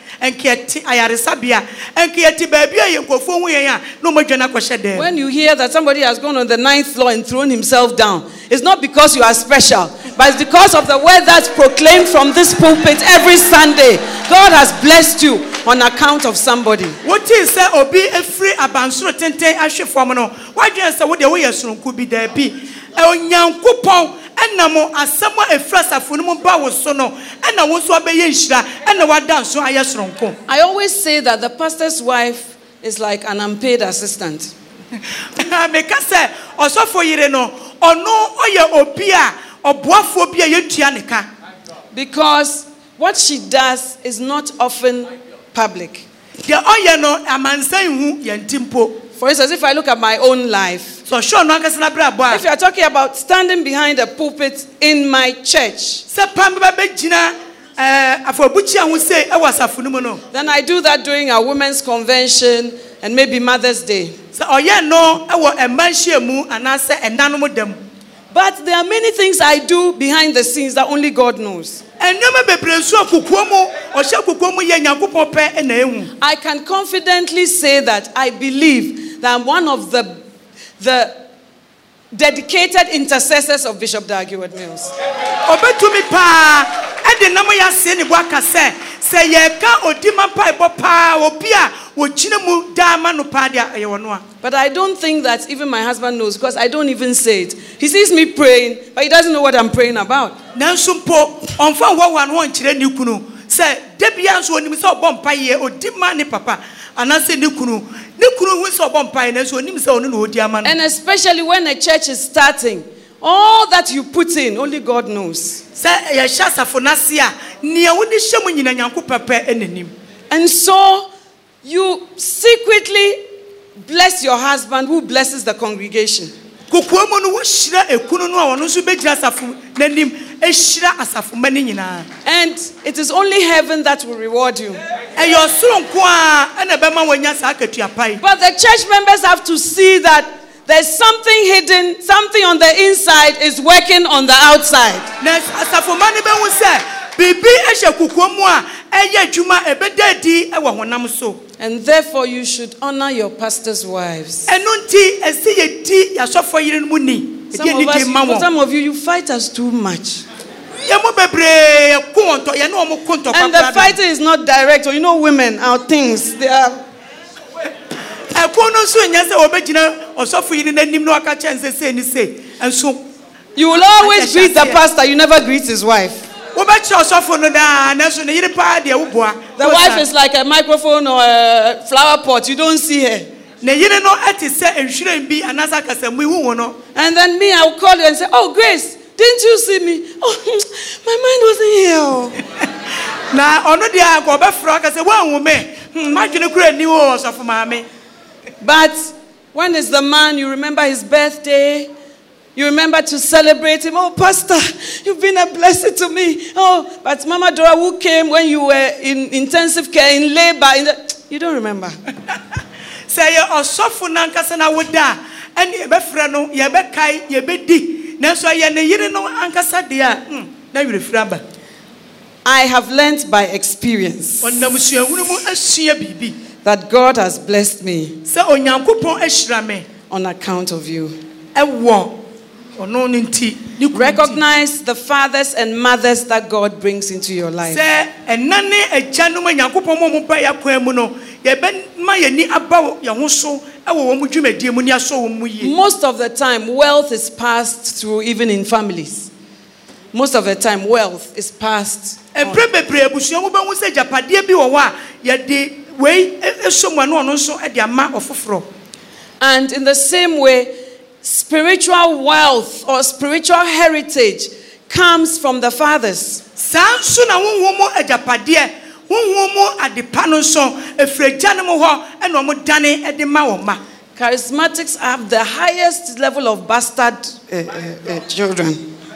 yɛte ayaresabea nka yɛte baabi a yɛn nkurɔfoɔ hu yɛn a na wɔn adwane akɔhyɛ dɛm when you hear that somebody has gone on the ninth floor and thrown himself down, it's not because you are special, but it's because of the word that's proclaimed from this pulpit every Sunday. God has blessed you on account of somebody. wotii sɛ obi efiri abansoro tenten ahwe fam no wadwene sɛ wodeɛ woyɛ soronko bi daabi onyankopɔn ɛnam asɛm a asafo no mu ba wo so no ɛna wo nso abɛyɛ nhyira ɛna wada nso ayɛ soronko I always say that the pastor's wife is like an unpaid assistant. meka sɛ ɔsɔfo yere no ɔno ɔyɛ obi a ɔboafoɔ bi a yɛtua ne ka Because what she does is not often public. deɛ ɔyɛ no amansan hu yɛn ti mpo For instance, if I look at my own life, sɛ ɔhwɛ ɔno ankasa n'abrabɔ if you are talking about standing behind a pulpit in my church, sɛ pam bɛba bɛgyina ɛɛ afɔbukyia ho se ɛwɔ asafo no mu no then I do that during our women's convention and maybe Mother's Day. sɛ ɔyɛ no ɛwɔ ɛma nhyia mu anaasɛ ɛnanom da mu But there are many things I do behind the scenes that only God knows. nneɛma bebree nso a kukuo mu ɔhyɛ kukuo mu yɛ nyankopɔn pɛ ɛna ehu I can confidently say that I believe that I'm one of the, the dedicated intercessors of Bishop Dag Heward Mills. ɔbɛtumi paa ɛde nam yɛ aseɛ ne bo aka sɛ sɛ yɛka odi ma mpaebɔ paa obi a wɔgyina mu daa ma no paa deɛ ɛyɛ wɔ no a But I don't think that even my husband knows because I don't even say it. He sees me praying, but he doesn't know what I'm praying about. nanso mpo ɔmfa nwɔwa no wɔnkyerɛ ne kunu sɛ da bia nso onim sɛ ɔbɔ mpayɛ odi ma ne papa anaasɛ ne kunu ne kunu hu sɛ ɔbɔ mpayɛ nanso onim sɛ ɔno na ɔdi ama no And especially when a church is starting, all that you put in, only God knows. sɛ yɛhyɛ asafo no ase a nea wode hyɛ mu nyina nyanko pɛpɛ ɛnanim And so you secretly bless your husband who blesses the congregation. Kokoa mu no wohyira ekunu no a ɔno nso bɛgyina asafo n'anim asafo ma no nyinaa And it is only heaven that will reward you. ɛyɛ ɔsoro nko a ɛna ɛbɛma wɔanya saa akatua pae But the church members have to see that there's something hidden, something on the inside is working on the outside. Na asafoma no bɛhu sɛ biribi hyɛ kokoa mu a ɛyɛ adwuma ɛbɛda adi wɔ honam so And therefore, you should honor your pastor's wives. ɛno nti ɛsɛ yɛdi yɛasɔfo yere no mu ni Some of, us, some of you, you fight us too much. yɛ mu bebree yɛko wɔn tɔ yɛne wɔn ko ntɔkwa And the fighting is not direct. Or you know, women, our things, they are. ɛko no nso nyɛ sɛ wɔbɛgyina ɔsɔfo yere n'anim na waka kyɛn sɛ sei ne sei ɛnso You will always greet the pastor, you never greet his wife. Wobɛkyerɛ ɔsɔfo no daa nanso ne yere paa deɛ woboa The wife is like a microphone or a flower pot, you don't see her. ne yere no ɛte sɛ nhwiren bi anaasɛ akasamu ihu wo no And then me, I will call you and say, Oh, Grace, didn't you see me? Oh, my mind wasn't here. na ɔno deɛ a nka ɔbɛfrɛ aka sɛ woanwu me Hmm, madwene kora ni wo ɔsɔfo maame But when is the man, you remember his birthday, you remember to celebrate him. Oh, Pastor, you've been a blessing to me. Oh, but Mama Dora, who came when you were in intensive care, in labor, in the, you don't remember. sɛ yɛ ɔsɔfo nankasa na woda a ɛne yɛbɛfrɛ no yɛbɛkae yɛbɛdi nanso ɛyɛ ne yere no ankasa deɛ a hmm, na werɛfiri aba I have learned by experience ɔnam suahunu mu asua biribi that God has blessed me sɛ onyankopɔn ahyira me on account of you. You recognize the fathers and mothers that God brings into your life. sɛ ɛna ne agyanom a nyankopɔn ma mu ba yɛakwan mu no yɛbɛma yɛni aba wɔ- yɛn ho so ɛwɔ wɔn mu dwumadie mu ne asɔ wɔn mu yie Most of the time, wealth is passed through, even in families. Most of the time, wealth is passed. on. ɛberɛ bebree abusua mu bɛhu sɛ agyapadeɛ bi wɔ hɔ a yɛde wei ɛ- ɛsɔ mu a na ɔno nso de ama ɔfoforɔ And in the same way, spiritual wealth or spiritual heritage comes from the fathers. saa nso na honhom mu agyapadeɛ honhom mu adepa no nso ɛfiri agya no mu hɔ ɛna ɔmo dane de ma wɔn ma Charismatics have the highest level of bastard uh, uh, uh, children.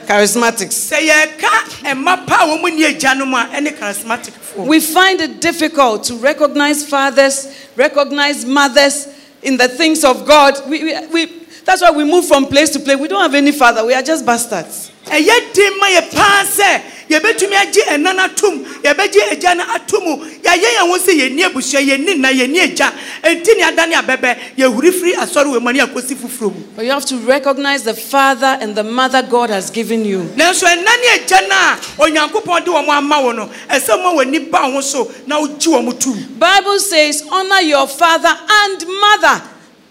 Charismatics. sɛ yɛka ɛma pa a wɔn mu ni agya no mu a ɛne charismatic We find it difficult to recognize fathers, recognize mothers in the things of God. We, we, we, that's why we move from place to place. We don't have any father, we are just bastards. ɛyɛ den ma yɛ paa sɛ yɛbɛtumi agye ɛna no atom yɛbɛgye agya no ato mu yɛayɛ yɛn ho sɛ yɛnni abusua yɛnni nna yɛnni agya ɛnti ne adane abɛbɛ yɛhuri firi asɔre wɔ mu ne akɔsi foforɔ mu. But you have to recognize the father and the mother God has given you. nanso ɛna ne agya no a onyankopɔn de wɔn ama wo no. Ɛsɛ ma w'ani ba ho so na wogye wɔn tom Bible says, honor your father and mother.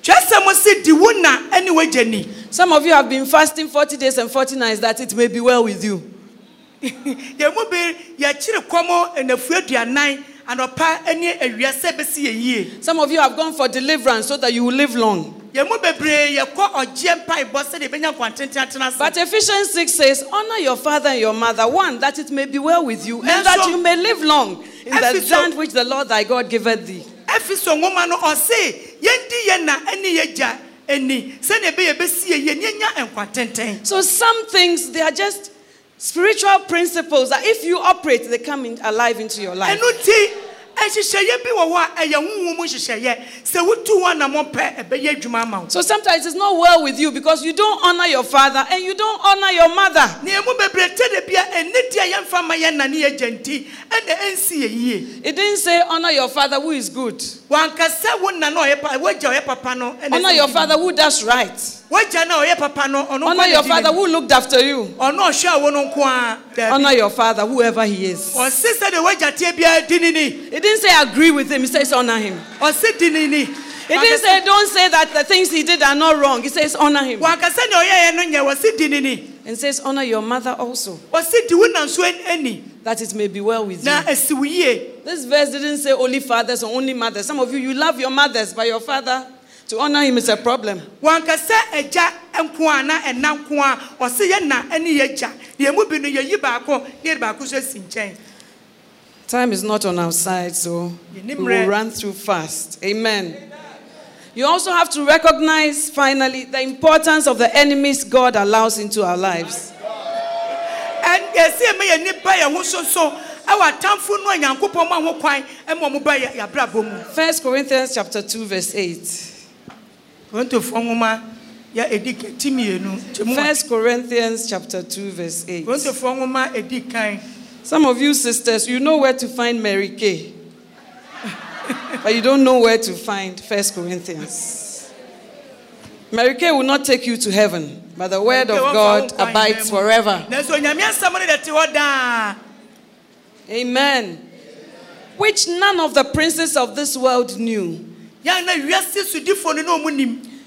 Twɛsɛm se di wo na ne w'agya ni Some of you have been fasting 40 days and 40 nights that it may be well with you. yɛn mu bi yɛkyere kɔm anafuo aduanan anɔpa ne awia sɛ bɛsi yɛ yie Some of you have gone for deliverance so that you will live long. yɛn mu bebree yɛkɔ ɔgyeɛ mpaebɔ sɛdeɛ yɛbɛnya nkwanten atena But Ephesians 6 says, Honor your father and your mother, one, that it may be well with you, and that you may live long in the land which the Lord thy God giveth thee. Ɛfiso nwoma no ɔse yɛndi yɛn na ne yɛ gya ani sɛdeɛ ɛbɛyɛ bɛsi yɛ yie yɛnya nkwa tenten So some things, they are just spiritual principles that if you operate, they come in, alive into your life. Ɛhyehyɛeɛ bi wɔ hɔ a ɛyɛ honhom nhyehyɛeɛ sɛ wotu ho anammɔ pɛ ɛbɛyɛ adwuma ama wo So sometimes it's not well with you because you don't honor your father and you don't honor your mother. na ɛmu bebree tɛ da bia ɛne di a yɛmfa ma yɛ nane yɛgya nti ɛna ɛnsi yɛ yie It didn't say honor your father who is good. wankasa wo na na ɔyɛ pa papa no ɛna Honor your father who does right. wagya na ɔyɛ papa no ɔno Honor your father who looked after you. ɔno ɔhwɛ a wo no nko a daabi Honor your father, whoever he is. ɔse sɛdeɛ wagya teɛ biara di nini It didn't say agree with him, he says honor him. ɔse di nini It didn't say don't say that the things he did are not wrong. He says honor him. wankasa nea ɔyɛyɛ no nyɛ wɔse di nini And says honor your mother also, ɔse di wo na nso ani that it may be well with you. na asi wo yie This verse didn't say only fathers or only mothers. Some of you, you love your mothers, but your father, to honor him is a problem. Time is not on our side, so we will run through fast. Amen. You also have to recognize, finally, the importance of the enemies God allows into our lives. ɛn yɛsi ɛmɛ yɛ nipa yɛ ho soso ɛwɔ atamfo no a nyankopɔn mu ho kwan ɛma ɔmo ba yɛ yɛabrabɔ mu First Corinthians chapter 2, verse 8. korintofoɔ nwoma yɛ edi ka- ti mmienu kyɛmu First Corinthians chapter 2, verse 8. Korintofoɔ nwoma edi kan Some of you sisters, you know where to find Mary Kay. but you don't know where to find First Corinthians. Mary Kay will not take you to heaven, but the word of God abides forever. nanso nyame asɛm no de te hɔ daa Amen. Which none of the princes of this world knew.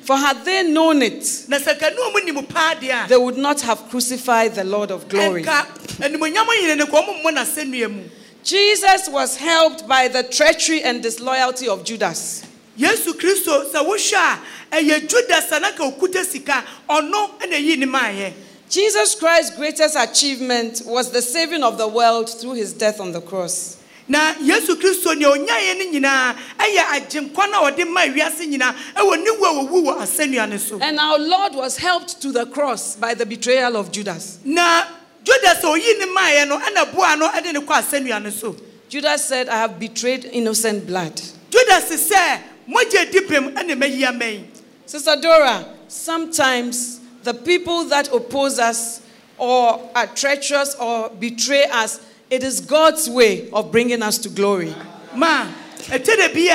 Yɛn na wiase sodifoɔ no na ɔmo nim For had they known it, na sɛ ka ne ɔmo nim paa deɛ a they would not have crucified the Lord of glory. ɛnka animonyam yere no ka ɔmo mmɔ n'asɛnnua mu Jesus was helped by the treachery and disloyalty of Judas. yesu kristo sɛ wohwɛ a ɛyɛ judas a okuta sika ɔno ɛna yi ne maayɛ Jesus Christ's greatest achievement was the saving of the world through his death on the cross. Na yesu kristo nea ɔnyaeɛ no nyinaa ɛyɛ agyenkwa no a ɔde ma wiase nyinaa ɛwɔ ne wu a wɔwu wɔ asɛnnua no so And our Lord was helped to the cross by the betrayal of Judas. na judas a ɔyi ne maayɛ no ɛna boa no ɛde ne kɔ asɛnnua no so Judas said, I have betrayed innocent blood. judas sɛ mogya di bem ɛna mayi amɛn Sister Dora, sometimes the people that oppose us or are treacherous or betray us, it is God's way of bringing us to glory. ma ɛtɛ da bi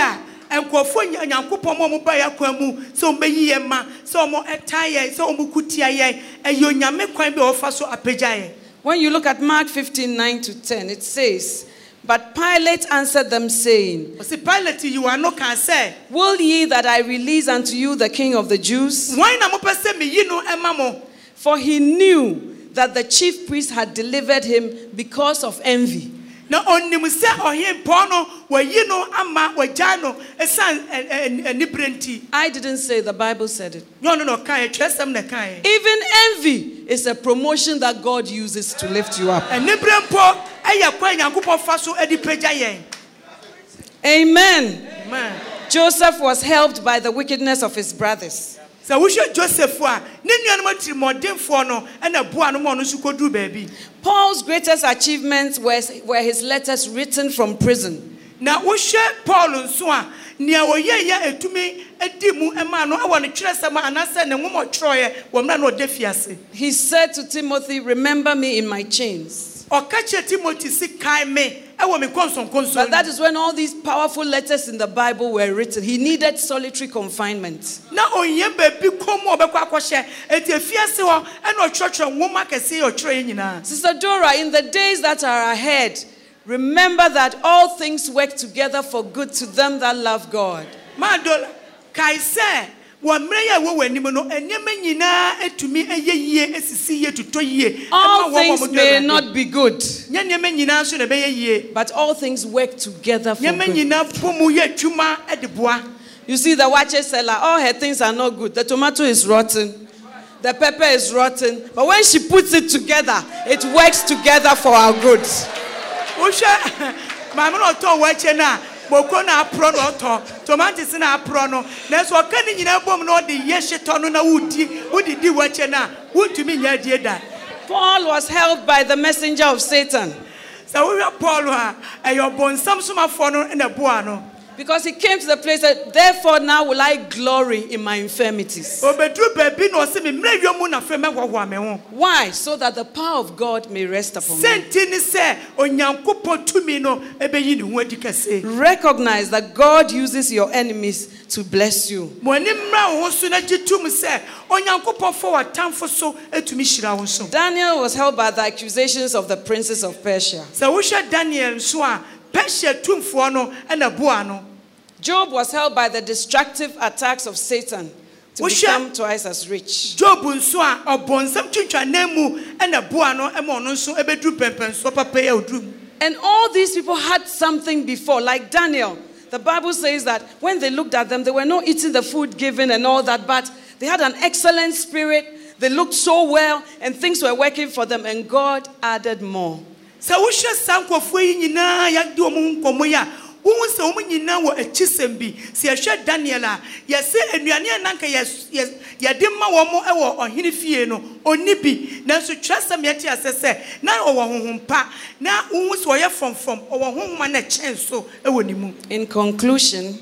a nkurɔfoɔ nyankopɔn ma ɔmo ba yɛ akwan mu sɛ yɛn ma sɛ ɔmo ɛtaa yɛn sɛ ɔmo kutia yɛn ɛyɛ onyame kwan bi a so apagya yɛn When you look at Mark 15 9 to 10, it says, But Pilate answered them, saying, pilate you are no sɛ Will ye that I release unto you the king of the Jews? wɔn na mopɛ sɛ meyi no ɛma mo For he knew that the chief priest had delivered him because of envy. na ɔnim sɛ ɔhempɔn no wɔyi no ama wɔgya no ɛsan anibere nti I didn't say the Bible said it. ɔno na ɔkaeɛ twerɛsɛm na ɛkaeɛ Even envy is a promotion that God uses to lift you up. anibere mpo ɛyɛ kwan nyankopɔn fa so de pagya yɛn Amen. Amen. Joseph was helped by the wickedness of his brothers. Sɛ wohwɛ joseph a ne nuanom no ɛna boa no ma ɔno nso kɔduru baabi Paul's greatest achievements were, were his letters written from prison. na wohwɛ paul nso a nea ɔyɛyɛ atumi di mu ma no ɛwɔ ne twerɛsɛm anaasɛ ne nwoma ɔtwerɛeɛ wɔ na ɔda fiase He said to Timothy, Remember me in my chains. ɔka kyerɛ timothy si me ɛwɔ me nkɔnsɔnkɔnsɔn But that is when all these powerful letters in the Bible were written. He needed solitary confinement. na ɔnyɛ baabi kɔn mu a ɔbɛkɔ akɔhyɛ eti efiase hɔ ɛna ɔtwerɛtwerɛ nwoma kɛseɛ yɛ ɔtwerɛ yɛ Sister Dora, in the days that are ahead, remember that all things work together for good to them that love God. Maadola kae sɛ wɔ mmerɛ yɛ a ɛwɔ wɔ anim no nneɛma nyinaa atumi ɛyɛ yie esisi yie tutɔ yie. All things may not be good, nyɛ nneɛma na ɛbɛyɛ yie. But all things work together for good. nyinaa bɔ mu yɛ adwuma ɛde boa. You see, the watches seller, all her things are not good. The tomato is rotten, the pepper is rotten, but when she puts it together, it works together for our good. maame na ɔtɔ wɔ akyɛ no a boko na ɔtɔ tomatoes na aporɔ no. Nanso ɔka ne nyinaa bom na ɔde yɛ hyetɔ no na wodi wodidi wɔ akyɛ no a wontumi nyɛ adie da. Paul was helped by the messenger of Satan. So sɛ wohwɛ paul and a ɛyɛ ɔbɔnsam somafoɔ no na boa no Because he came to the place that, therefore, now will I glory in my infirmities. obɛduru baabi na ɔsɛ me mmerɛ wiam mu na afei mɛhoahoa me ho Why? So that the power of God may rest upon me. sɛnti ne sɛ onyankopɔn tumi no ɛbɛyi ne ho adi kɛse Recognize that God uses your enemies to bless you. mo ani mmra wo ho so na gye tom sɛ onyankopɔn fa w'atamfo so atumi hyira wo so Daniel was held by the accusations of the princes of Persia. Sɛ wohwɛ daniel nso a persia tumfoɔ no ɛna boa no Job was held by the destructive attacks of Satan to become twice as rich. job nso a ɔbɔnsam twintwanan mu ɛna boa no ɛma ɔno nso ɛbɛduru pɛmpɛnsoɔ papa yi ɔduru And all these people had something before, like Daniel. The Bible says that when they looked at them, they were not eating the food given and all that, but they had an excellent spirit. They looked so well, and things were working for them, and God added more. Sɛ wohwɛ saa nkurɔfoɔ yi nyinaa yɛde ho nkɔmmɔ yi a wohu sɛ wɔn nyinaa wɔ akyisɛm bi. Sɛ yɛhwɛ daniel a yɛsɛ nnuane a nanka yɛde ma wɔn wɔ ɔhene fie no ɔni bi. Nanso twerɛsɛm yɛte asɛ sɛ na ɔwɔ honhom pa na wohu sɛ ɔyɛ fɔmfɔm ɔwɔ honhoma no ɛkyɛn so wɔ ne mu. In conclusion,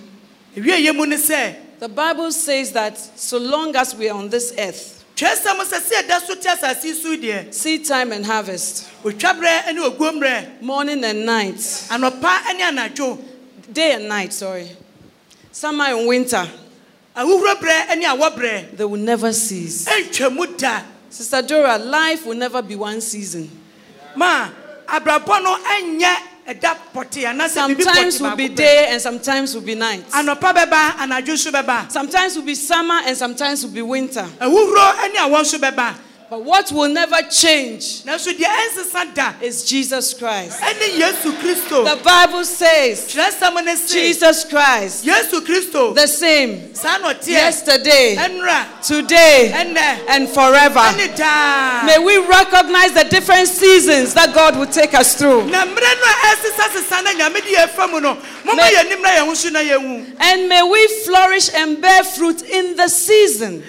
ewieyɛ mu ne sɛ the Bible says that so long as we are on this earth, twerɛsɛm sɛ sɛ yɛda so te asase yi so yi deɛ seed time and harvest, otwaberɛ ne oguomberɛ morning and night, anɔpa ne anadwo day and night, sorry, summer and winter, ahuhurɔberɛ ne awɔberɛ they will never cease. ɛntwa mu da. Sister Dora, life will never be one season. ma abrabɔ no ɛda pɔte anaasɛ biribi Sometimes will be day and sometimes will be night. anɔpa bɛba anadwo nso bɛba Sometimes will be summer and sometimes will be winter. Ahuhuro ne awɔ nso bɛba But what will never change nanso deɛ ɛnsesa da. is Jesus Christ. The Bible says kyerɛsɛm no se. Jesus Christ, the same. Yesterday, today, and forever. May we recognize the different seasons that God will take us through. na mmerɛ no a ɛsesasesa na nyame de yɛfa mu no. Moma May- yɛnim na yɛn ho so na yɛhu And may we flourish and bear fruit in the season.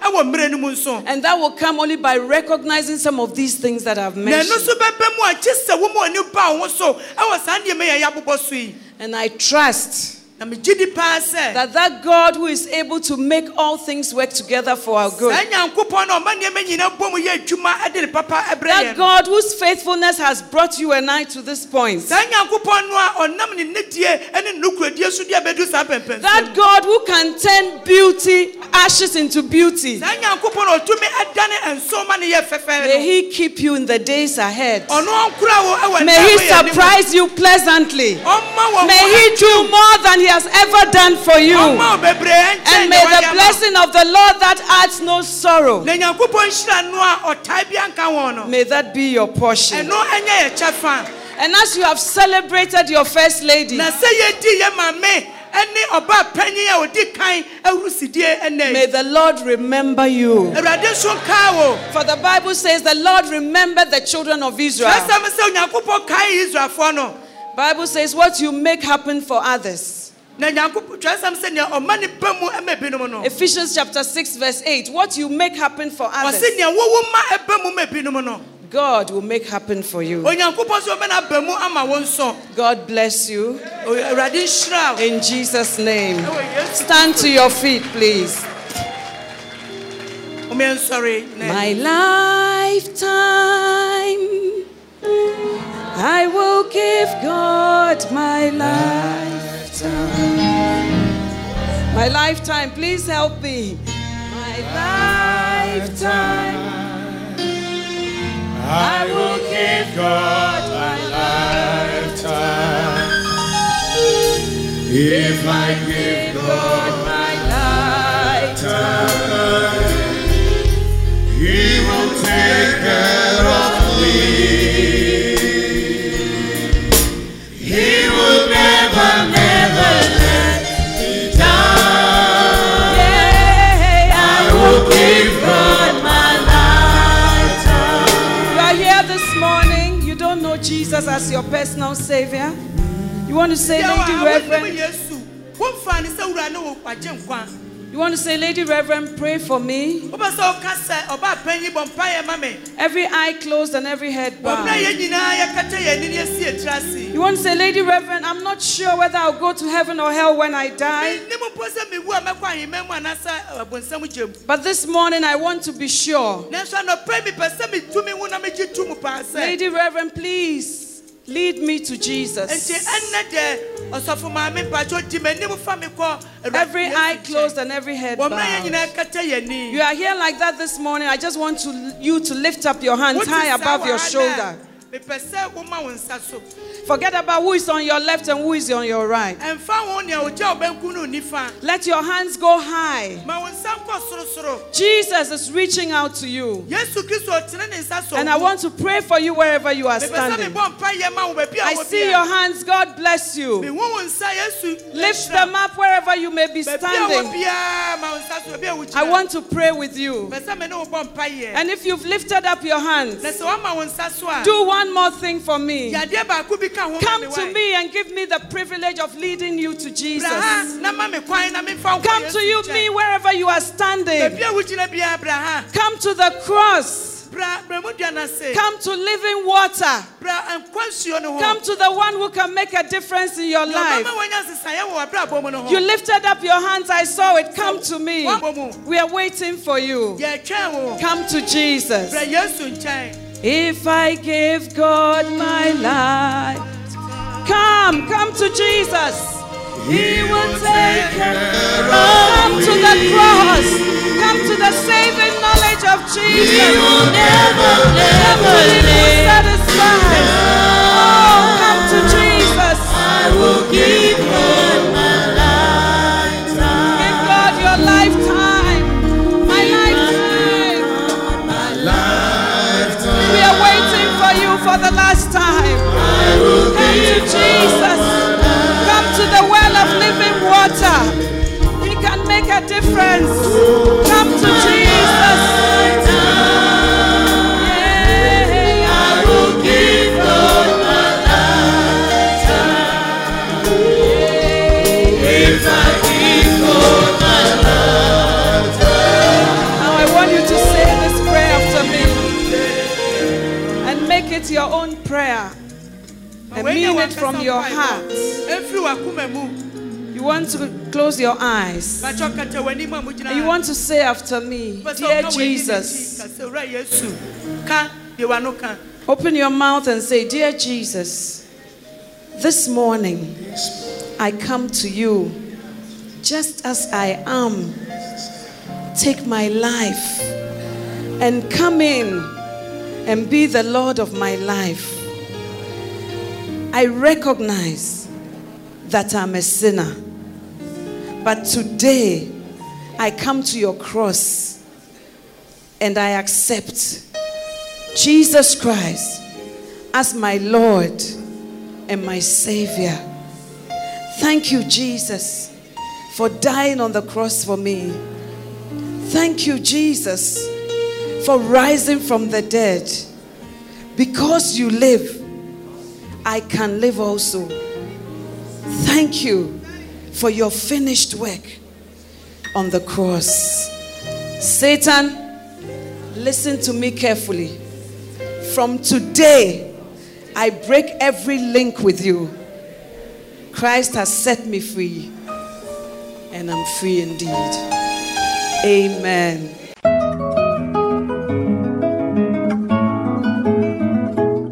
Na yɛntumi ɛnyɛ frɔmfrɔm ne yɛnso aba ɛwɔ mmerɛ no mu nso And that will come only by recognizing some of these things that I've mentioned. nso bɛbɛ mu a gye sɛ wo ma ani ba wo ho so ɛwɔ saa nneɛma yɛ yɛabobɔ so yi And I trust na megye di paa that that God who is able to make all things work together for our good, saa nyankopɔn na ɔma nneɛma nyinaa bɔ mu yɛ adwuma ɛde ne papa ɛbrɛ that. God whose faithfulness has brought you and I to this point, that God who can turn beauty, ashes into beauty, saa nyankopɔn na ɔtumi ɛdane nso ma ne yɛ fɛfɛ may He keep you in the days ahead. ɔno ɔnkora wo ɛwɔ May He surprise you pleasantly. May He do more than He has ever done for you. ɔmma wo bebree ɛnkyɛn And may the blessing of the Lord that adds no sorrow, na nyankopɔn hyira no a ɔtae bi anka wɔn no may that be your portion. ɛno ɛnyɛ yɛ kyɛfa And as you have celebrated your first lady, na sɛ yɛdi yɛ maame ɛne ɔbaa panyin a ɔdi kan awuru sidie ɛnɛ may the Lord remember you. awurade nso nkaa wo For the Bible says the Lord remembered the children of Israel. kyerɛsɛm sɛ onyankopɔn kae israelfoɔ no Bible says what you make happen for others. Na nyankopɔn kyerɛsɛm sɛ nea ɔma ne ba mu ma binom no Ephesians chapter 6 verse 8. What you make happen for others, ɔse nea wowo ma ɛba mu ma binom no God will make happen for you. onyankopɔn sɛ ɔbɛna aba mu ama wo nso God bless you O- awurade nhyira wo in Jesus name. Stand to your feet, please. My lifetime, I will give God my lifetime. My lifetime, please help me. My lifetime, I will give God my lifetime. If I give God my lifetime. He will take care of as your personal Savior. You want to say, Lady Reverend, yesu womfa ne sɛ wura ne wo wagye nkwa You want to say, Lady Reverend, pray for me? wobɛ sɛ woka sɛ ɔba panyin bɔ mpaeɛ ma me Every eye closed and every head bowed. yɛn nyinaa yɛkata yɛn ani ne yɛsi yɛtiri ase You want to say, Lady Reverend, I'm not sure whether I'll go to heaven or hell when I die. mennim mpo sɛ mewu a mɛkɔ ahemma mu anaasɛ abonsam gye mu But this morning I want to be sure. nanso anɔpɛ mepɛ sɛ metu me ho na megye to mu Lady Reverend, please lead me to Jesus. ɛnnɛ dɛ ɔsɔfo maame mpakyɛ di m'anim fa me kɔ Awurade Every eye closed and every head bowed. nyinaa kata yɛn ani You are here like that this morning. I just want to, you to lift up your hands high above your shoulder. Mepɛ sɛ woma wo nsa so Forget about who is on your left and who is on your right. ɛmfa wo nea ogya wo bɛnku no wo nifa Let your hands go high. ma wo nsa nkɔ sorosoro Jesus is reaching out to you. yesu kristo ɔtene ne nsa so And I want to pray for you wherever you are standing. mebɔ mpayɛ ma wo baabi a I see your hands. God bless you. mehu wo nsa yesu Lift them up wherever you may be baabi a wɔ standing. biara ma wo nsa so baabi a wo I want to pray with you. pɛ sɛ me ne wo bɔ mpayɛ And if you've lifted up your hands, na sɛ woama wo nsa so a do one more thing for me. Yadeɛ baako bi ka ho ma Come to me and give me the privilege of leading you to Jesus. ha na ma me kwan na memfa wo nkɔ Come to you, me, wherever you are standing. baabi a wo gyina biara bra ha Come to the cross. bra bra mu dua no ase Come to living water. bra nkwa nsuo no ho Come to the one who can make a difference in your life. ɔbɛma woanya nsesaeɛ wɔ w'abrabɔ mu no ho You lifted up your hands, I saw it. Come to me. We are waiting for you. Come to Jesus. Bra yesu nkyɛn If I give God my life, come, come to Jesus. He will take care. Come to the cross. Come to the saving knowledge of Jesus. He will never, never leave. satisfy. Oh, come to Jesus. I will give for the last time. Come to Jesus. Come to the well of living water. He can make a difference. Come to Jesus. Mean it from your heart. ɛfiri w'akoma mu You want to close your eyes bakyɛ kata w'anim a mogyina and you want to say after me, Dear Jesus. akyi, ka sɛ, "Owura yesu ka deɛ w'ano ka Open your mouth and say, Dear Jesus, this morning I come to you just as I am. Take my life and come in and be the Lord of my life. I recognize that I'm a sinner, but today I come to your cross and I accept Jesus Christ as my Lord and my Savior. Thank you, Jesus, for dying on the cross for me. Thank you, Jesus, for rising from the dead. Because you live, I can live also. Thank you for your finished work on the cross. Satan, listen to me carefully. From today, I break every link with you. Christ has set me free, and I'm free indeed. Amen.